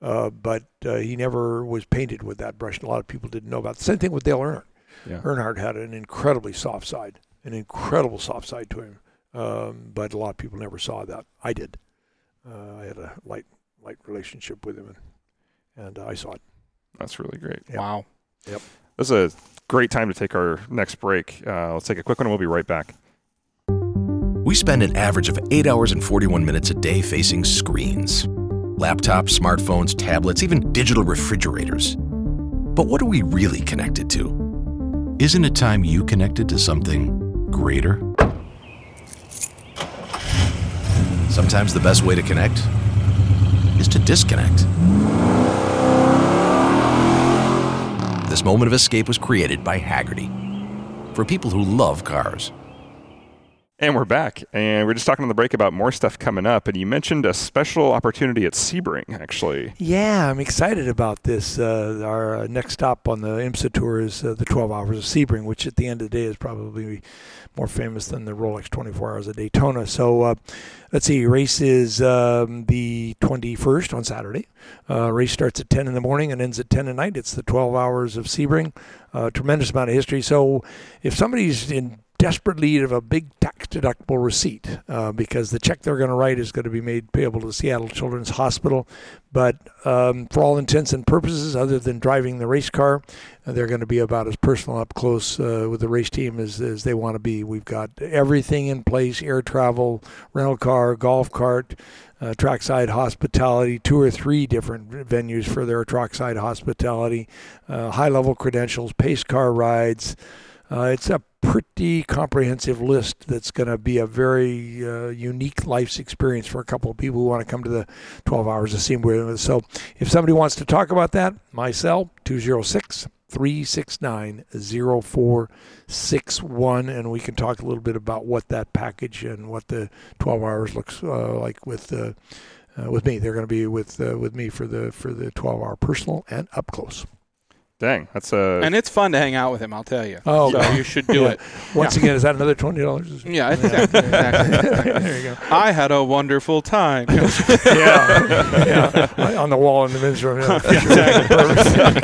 Speaker 4: Uh, but uh, he never was painted with that brush. and A lot of people didn't know about. it. Same thing with Dale Earnhardt.
Speaker 2: Yeah.
Speaker 4: Earnhardt had an incredibly soft side, an incredible soft side to him. Um, but a lot of people never saw that. I did. Uh, I had a light, light relationship with him, and, and I saw it.
Speaker 2: That's really great.
Speaker 4: Yeah.
Speaker 1: Wow. Yep.
Speaker 2: This is a great time to take our next break. Uh, let's take a quick one and we'll be right back.
Speaker 7: We spend an average of 8 hours and 41 minutes a day facing screens laptops, smartphones, tablets, even digital refrigerators. But what are we really connected to? Isn't it time you connected to something greater? Sometimes the best way to connect is to disconnect. This moment of escape was created by Hagerty for people who love cars.
Speaker 2: And we're back. And we're just talking on the break about more stuff coming up. And you mentioned a special opportunity at Sebring, actually.
Speaker 4: Yeah, I'm excited about this. Uh, our uh, next stop on the IMSA tour is uh, the 12 Hours of Sebring, which at the end of the day is probably more famous than the Rolex 24 Hours of Daytona. So uh, let's see, race is um, the 21st on Saturday. Uh, race starts at 10 in the morning and ends at 10 at night. It's the 12 Hours of Sebring. Tremendous amount of history. So if somebody's in desperate need of a big tax deductible receipt uh, because the check they're going to write is going to be made payable to Seattle Children's Hospital. But um, for all intents and purposes, other than driving the race car, uh, they're going to be about as personal up close uh, with the race team as, as they want to be. We've got everything in place air travel, rental car, golf cart. Uh, trackside hospitality, two or three different venues for their trackside hospitality, uh, high level credentials, pace car rides, uh, it's a pretty comprehensive list that's going to be a very uh, unique life's experience for a couple of people who want to come to the 12 hours of Sebring. So if somebody wants to talk about that, my cell, 206 369 0461, and we can talk a little bit about what that package and what the 12 hours looks uh, like with. Uh, uh, with me, they're going to be with uh, with me for the for the 12 hour personal and up close.
Speaker 2: Dang, that's a.
Speaker 1: and it's fun to hang out with him. I'll tell you.
Speaker 4: Oh,
Speaker 1: so you should do
Speaker 4: Yeah.
Speaker 1: it.
Speaker 4: Once again, is that another twenty dollars?
Speaker 1: Yeah, exactly. exactly.
Speaker 4: there you go.
Speaker 1: I had a wonderful time.
Speaker 4: yeah, yeah. On the wall in the men's room. Yeah.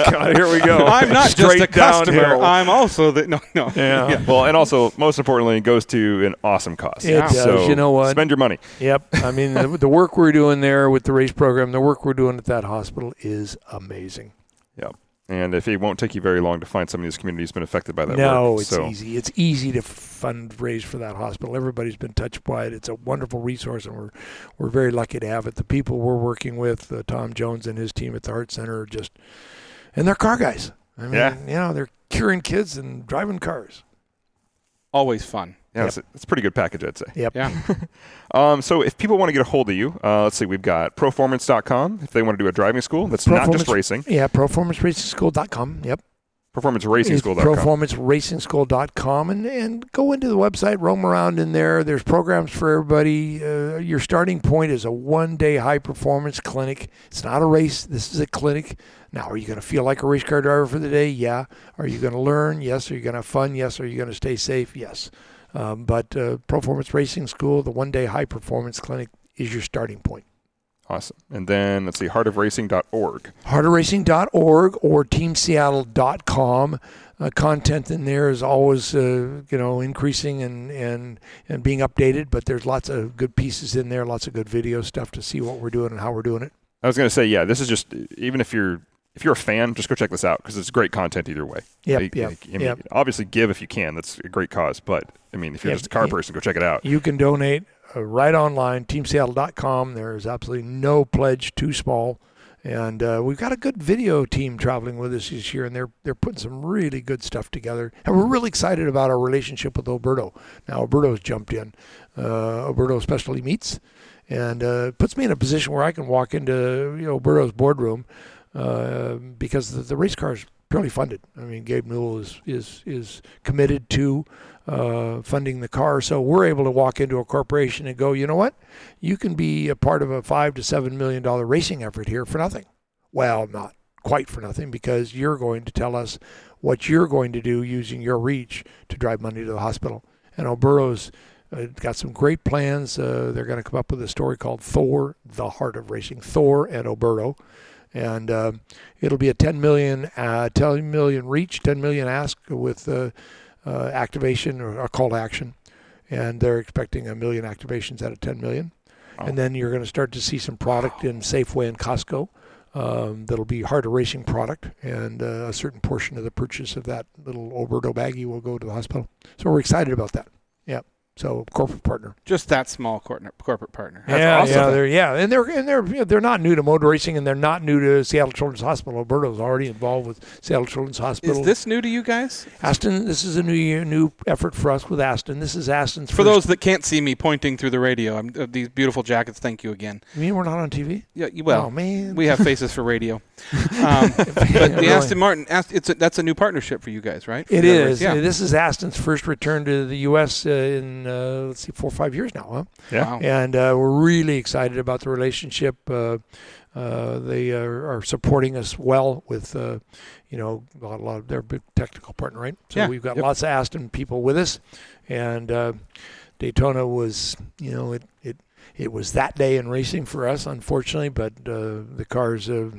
Speaker 4: God, here we go.
Speaker 1: I'm not just
Speaker 4: Straight
Speaker 1: a customer.
Speaker 4: downhill.
Speaker 1: I'm also the no, no.
Speaker 4: Yeah.
Speaker 2: well, and also most importantly, it goes to an awesome cause.
Speaker 4: It does.
Speaker 2: So
Speaker 4: You know what?
Speaker 2: Spend your money.
Speaker 4: Yep. I mean, the, the work we're doing there with the race program, the work we're doing at that hospital is amazing.
Speaker 2: Yep. And if it won't take you very long to find somebody whose community has been affected by that
Speaker 4: no,
Speaker 2: work.
Speaker 4: it's
Speaker 2: so,
Speaker 4: easy. It's easy to fundraise for that hospital. Everybody's been touched by it. It's a wonderful resource, and we're we're very lucky to have it. The people we're working with, uh, Tom Jones and his team at the Heart Center, are just and they're car guys. I mean,
Speaker 2: Yeah.
Speaker 4: you know, they're curing kids and driving cars.
Speaker 1: Always fun.
Speaker 2: Yeah, it's, a, it's a pretty good package, I'd say.
Speaker 4: Yep.
Speaker 1: Yeah.
Speaker 2: Um, so if people want to get a hold of you, uh, let's see, we've got proformance.com. If they want to do a driving school, that's not just racing.
Speaker 4: Yeah, proformanceracing.school.com. Yep.
Speaker 2: Proformanceracing.school.com.
Speaker 4: proformanceracing.school.com and, and go into the website, roam around in there. There's programs for everybody. Uh, your starting point is a one day high performance clinic. It's not a race, this is a clinic. Now, are you going to feel like a race car driver for the day? Yeah. Are you going to learn? Yes. Are you going to have fun? Yes. Are you going to stay safe? Yes. Um, but uh, Proformance Racing School, the one day high performance clinic, is your starting point.
Speaker 2: Awesome. And then let's see, heartofracing.org.
Speaker 4: heartoracing.org or teamseattle.com. Uh, content in there is always, uh, you know, increasing and, and, and being updated, but there's lots of good pieces in there, lots of good video stuff to see what we're doing and how we're doing it.
Speaker 2: I was going to say, yeah, this is just, even if you're, if you're a fan, just go check this out because it's great content either way.
Speaker 4: Yep,
Speaker 2: Like-
Speaker 4: yep,
Speaker 2: I mean,
Speaker 4: yep.
Speaker 2: Obviously, give if you can. That's a great cause. But I mean, if you're
Speaker 4: Yep,
Speaker 2: just a car
Speaker 4: yep.
Speaker 2: person, go check it out.
Speaker 4: You can donate uh, right online, teamseattle.com. There is absolutely no pledge too small. And uh, we've got a good video team traveling with us this year, and they're they're putting some really good stuff together. And we're really excited about our relationship with Alberto. Now Alberto's jumped in. Uh, Alberto Specialty Meats, and uh, puts me in a position where I can walk into you know Alberto's boardroom uh, because the, the race car is purely funded. I mean, Gabe Newell is is is committed to uh, funding the car, so we're able to walk into a corporation and go, you know what, you can be a part of a five to seven million dollar racing effort here for nothing. Well, not quite for nothing because you're going to tell us what you're going to do using your reach to drive money to the hospital. And Alberto's uh, got some great plans. Uh, they're going to come up with a story called Thor: The Heart of Racing. Thor and Alberto, and um, it'll be a 10 million, uh, 10 million reach, 10 million ask with uh, activation or a call to action, and they're expecting a million activations out of 10 million. And then you're going to start to see some product in Safeway and Costco. Um, that'll be Heart of product, and uh, a certain portion of the purchase of that little Alberto baggie will go to the hospital. So we're excited about that. Yep. So corporate partner.
Speaker 1: Just that small corporate corporate partner. That's
Speaker 4: yeah,
Speaker 1: awesome.
Speaker 4: yeah, they're yeah, and they're and they're you know, they're not new to motor racing, and they're not new to Seattle Children's Hospital. Alberto's already involved with Seattle Children's Hospital.
Speaker 1: Is this new to you guys?
Speaker 4: Aston? This is a new year, new effort for us with Aston. This is Aston's
Speaker 1: For those that can't see me pointing through the radio, I'm, uh, these beautiful jackets. Thank you again.
Speaker 4: You mean we're not on TV?
Speaker 1: Yeah, well,
Speaker 4: oh man,
Speaker 1: we have faces for radio. Um, but the
Speaker 4: Really.
Speaker 1: Aston Martin, it's a, that's a new partnership for you guys, right?
Speaker 4: It
Speaker 1: Yeah. Yeah.
Speaker 4: This is Aston's first return to the U.S. Uh, in uh, let's see, four or five years now, huh?
Speaker 2: Yeah.
Speaker 1: Wow.
Speaker 4: And uh, we're really excited about the relationship. Uh, uh, they are, are supporting us well with, uh, you know, a lot, a lot of their big technical partner, right? So
Speaker 1: Yeah.
Speaker 4: we've got
Speaker 2: Yep.
Speaker 4: lots of Aston people with us, and uh, Daytona was, you know, it it it was that day in racing for us, unfortunately, but uh, the car's uh,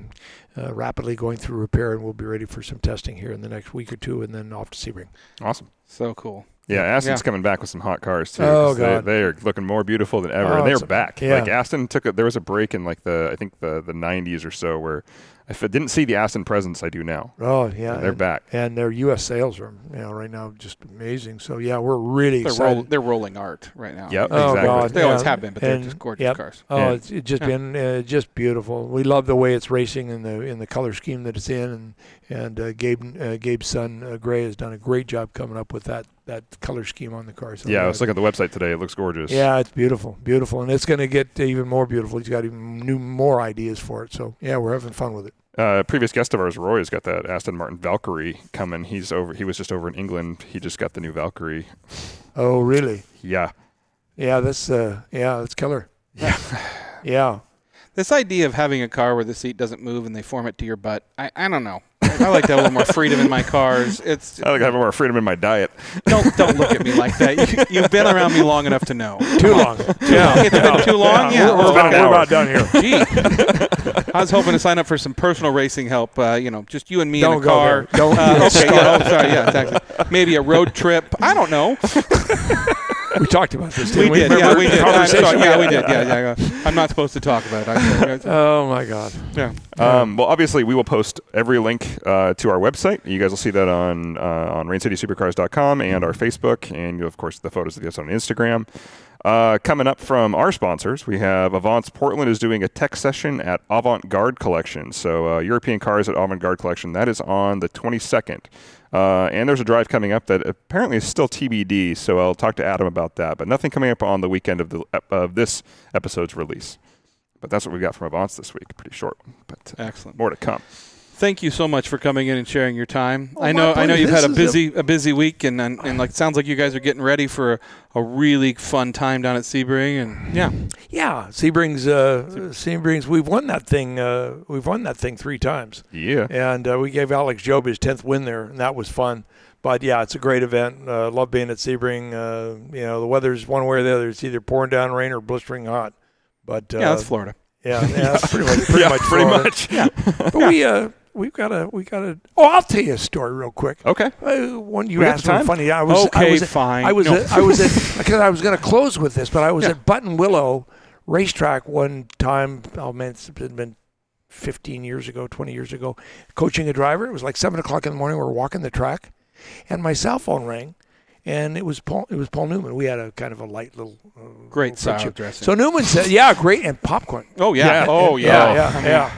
Speaker 4: uh, rapidly going through repair, and we'll be ready for some testing here in the next week or two, and then off to Sebring.
Speaker 2: Awesome.
Speaker 1: So cool.
Speaker 2: Yeah, Aston's
Speaker 1: Yeah.
Speaker 2: coming back with some hot cars too.
Speaker 4: Oh,
Speaker 2: 'cause they-
Speaker 4: God.
Speaker 2: They, are looking more beautiful than ever,
Speaker 4: Oh,
Speaker 2: and they're back.
Speaker 4: yeah.
Speaker 2: Like Aston took a, there was a break in like the I think the the 90s or so where if I didn't see the Aston presence, I do now.
Speaker 4: Oh yeah,
Speaker 2: they're
Speaker 4: and-
Speaker 2: back.
Speaker 4: and their U.S. sales are you know right now just amazing. So yeah, we're really
Speaker 1: They're,
Speaker 4: excited.
Speaker 1: roll, they're rolling art right now.
Speaker 2: Yep,
Speaker 4: Oh,
Speaker 2: exactly.
Speaker 4: God.
Speaker 1: They always have been, but they're
Speaker 4: And-
Speaker 1: just gorgeous
Speaker 4: yep.
Speaker 1: cars.
Speaker 4: Oh,
Speaker 2: Yeah.
Speaker 4: it's, it's just
Speaker 1: Yeah.
Speaker 4: been uh, just beautiful. We love the way it's racing in the in the color scheme that it's in, and and uh, Gabe uh, Gabe's son uh, Gray has done a great job coming up with that that color scheme on the car. So
Speaker 2: Yeah, I was looking at the website today. It looks gorgeous.
Speaker 4: Yeah, it's beautiful, beautiful, and it's going to get even more beautiful. He's got even new more ideas for it. So yeah, we're having fun with it.
Speaker 2: Uh, previous guest of ours, Roy, has got that Aston Martin Valkyrie coming. He's over. He was just over in England. He just got the new Valkyrie.
Speaker 4: Oh really?
Speaker 2: Yeah.
Speaker 4: Yeah, that's uh, yeah, that's killer.
Speaker 2: Yeah.
Speaker 4: Yeah.
Speaker 1: This idea of having a car where the seat doesn't move and they form it to your butt, I, I don't know. I like to have a little more freedom in my cars. It's
Speaker 2: I like to have more freedom in my diet.
Speaker 1: don't don't look at me like that. You, you've been around me long enough to know.
Speaker 4: Too long.
Speaker 1: Yeah, it's been too long. Yeah,
Speaker 4: we're, we're
Speaker 2: about
Speaker 4: about, we're about done here.
Speaker 1: Gee. I was hoping to sign up for some personal racing help. Uh, you know, just you and me in
Speaker 4: Don't
Speaker 1: a
Speaker 4: go
Speaker 1: car.
Speaker 4: there. Don't
Speaker 1: Uh, okay,
Speaker 4: start.
Speaker 1: yeah, oh, sorry, yeah, exactly. Maybe a road trip. I don't know.
Speaker 4: We talked about this.
Speaker 1: We
Speaker 4: Didn't we,
Speaker 1: did, yeah, we did. I'm
Speaker 4: conversation
Speaker 1: yeah, we did. Yeah, yeah. yeah. I'm not supposed to talk about it. I,
Speaker 4: Oh my God.
Speaker 1: yeah.
Speaker 2: Um, well, obviously, we will post every link uh, to our website. You guys will see that on uh, on RainCitySupercars.com and our Facebook, and of course the photos of this on Instagram. Uh, coming up from our sponsors, we have Avance Portland is doing a tech session at Avant Garde Collection. So uh, European cars at Avant Garde Collection. That is on the 22nd. Uh, and there's a drive coming up that apparently is still TBD. So I'll talk to Adam about that. But nothing coming up on the weekend of the of this episode's release. But that's what we got from Avance this week. Pretty short one, but uh,
Speaker 1: Excellent.
Speaker 2: more to come.
Speaker 1: Thank you so much for coming in and sharing your time.
Speaker 4: Oh,
Speaker 1: I know I know you've had a
Speaker 4: This a-
Speaker 1: busy a, busy week and, and and like it sounds like you guys are getting ready for a, a really fun time down at Sebring and yeah.
Speaker 4: Yeah, Sebring's. Uh, Sebring's. We've won that thing. Uh, we've won that thing three times,
Speaker 2: Yeah.
Speaker 4: and uh, we gave Alex Job his tenth win there, and that was fun. But yeah, it's a great event. Uh, love being at Sebring. Uh, you know, the weather's one way or the other. It's either pouring down rain or blistering hot. But uh,
Speaker 1: Yeah, that's Florida.
Speaker 4: Yeah, yeah, that's pretty much pretty
Speaker 2: Yeah,
Speaker 4: much
Speaker 2: pretty
Speaker 4: Florida.
Speaker 2: much.
Speaker 4: Yeah, but we uh we've got a we got a. Oh, I'll tell you a story real quick.
Speaker 2: Okay.
Speaker 4: Uh, one you
Speaker 2: We
Speaker 4: asked me funny. I was I
Speaker 1: Okay,
Speaker 4: was at-
Speaker 1: fine.
Speaker 4: I was
Speaker 1: No.
Speaker 4: at, I was at because I was going to close with this, but I was
Speaker 1: Yeah.
Speaker 4: at Buttonwillow racetrack one time. Oh man, it's been 15 years ago, 20 years ago, coaching a driver. It was like seven o'clock in the morning. We were walking the track, and my cell phone rang, and it was Paul. It was Paul Newman. We had a kind of a light little uh,
Speaker 1: Great
Speaker 4: little friendship.
Speaker 1: dressing.
Speaker 4: So Newman said, "Yeah, great," and popcorn.
Speaker 1: oh yeah. Oh
Speaker 4: Yeah,
Speaker 1: yeah.
Speaker 4: yeah, yeah.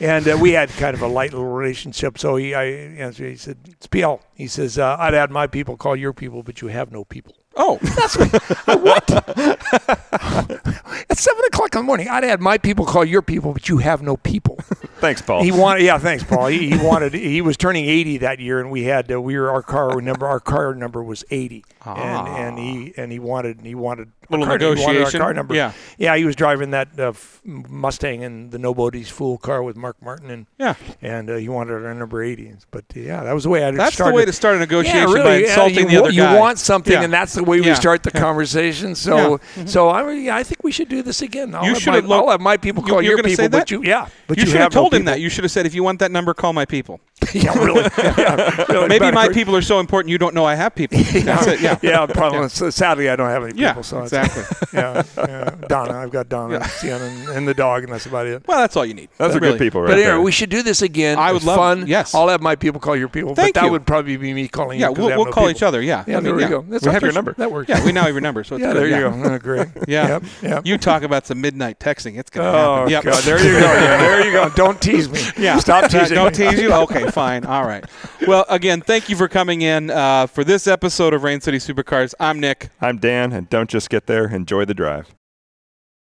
Speaker 4: And uh, we had kind of a light little relationship. So he, I. He said, "It's PL." He says, uh, "I'd had my people call your people, but you have no people."
Speaker 1: Oh, that's what?
Speaker 4: At seven o'clock in the morning, I'd had my people call your people, but you have no people.
Speaker 2: Thanks, Paul.
Speaker 4: He wanted, yeah, thanks, Paul. He, he wanted, he was turning eighty that year, and we had, uh, we were our car number, our car number was eighty, and and he and he wanted, he wanted our
Speaker 1: Little
Speaker 4: car, he wanted our car number.
Speaker 1: Yeah.
Speaker 4: yeah. He was driving that uh, Mustang and the Nobody's Fool car with Mark Martin, and
Speaker 1: yeah.
Speaker 4: and uh, he wanted our number eighty. But yeah, that was the way I.
Speaker 1: That's
Speaker 4: started.
Speaker 1: the way to start a negotiation
Speaker 4: yeah, really,
Speaker 1: by insulting
Speaker 4: you,
Speaker 1: the
Speaker 4: wa-
Speaker 1: other
Speaker 4: you
Speaker 1: guy.
Speaker 4: want something,
Speaker 1: Yeah.
Speaker 4: and that's the way we
Speaker 1: Yeah.
Speaker 4: start the
Speaker 1: Yeah.
Speaker 4: conversation. So, so I, mean, yeah, I think we should do this again. I'll,
Speaker 1: You should have lo-
Speaker 4: I'll have my people call
Speaker 1: you're
Speaker 4: your people,
Speaker 1: say
Speaker 4: but you, yeah, but
Speaker 1: you
Speaker 4: you,
Speaker 1: should have
Speaker 4: no
Speaker 1: told him
Speaker 4: people.
Speaker 1: that. You should have said, if you want that number, call my people.
Speaker 4: Yeah, really. yeah, really.
Speaker 1: Maybe
Speaker 4: Better
Speaker 1: my people are so important you don't know I have people. That's it. Yeah.
Speaker 4: Yeah, probably. So sadly, I don't have any
Speaker 1: Yeah,
Speaker 4: people. So
Speaker 1: exactly.
Speaker 4: yeah, yeah, Donna. I've got Donna,
Speaker 1: Yeah.
Speaker 4: Sienna, and, and the dog, and that's about it.
Speaker 1: Well, that's all you need.
Speaker 2: Those are
Speaker 1: Really.
Speaker 2: good people, right
Speaker 4: But anyway,
Speaker 2: there.
Speaker 4: we should do this again.
Speaker 1: I would
Speaker 4: was
Speaker 1: love-
Speaker 4: fun.
Speaker 1: yes.
Speaker 4: I'll have my people call your people.
Speaker 1: Thank
Speaker 4: but that
Speaker 1: you.
Speaker 4: would probably be me calling
Speaker 1: Yeah,
Speaker 4: you. 'cause
Speaker 1: we'll, we'll
Speaker 4: no
Speaker 1: call
Speaker 4: people.
Speaker 1: each other. Yeah.
Speaker 4: Yeah,
Speaker 1: I mean,
Speaker 4: there we
Speaker 1: yeah.
Speaker 4: go. That's
Speaker 2: We have your number.
Speaker 4: That works.
Speaker 1: Yeah, we now have your number. So
Speaker 4: Yeah, there you go. Great.
Speaker 1: Yeah.
Speaker 4: Yep. Yep.
Speaker 1: You talk about some midnight texting. It's going to
Speaker 4: Oh
Speaker 1: happen. Yep.
Speaker 4: God! There you go. There you go. Don't tease me.
Speaker 1: Yeah.
Speaker 4: Stop teasing.
Speaker 1: Don't tease you? Okay, fine. All right. Well, again, thank you for coming in uh, for this episode of Rain City Supercars. I'm Nick.
Speaker 2: I'm Dan, and don't just get there, enjoy the drive.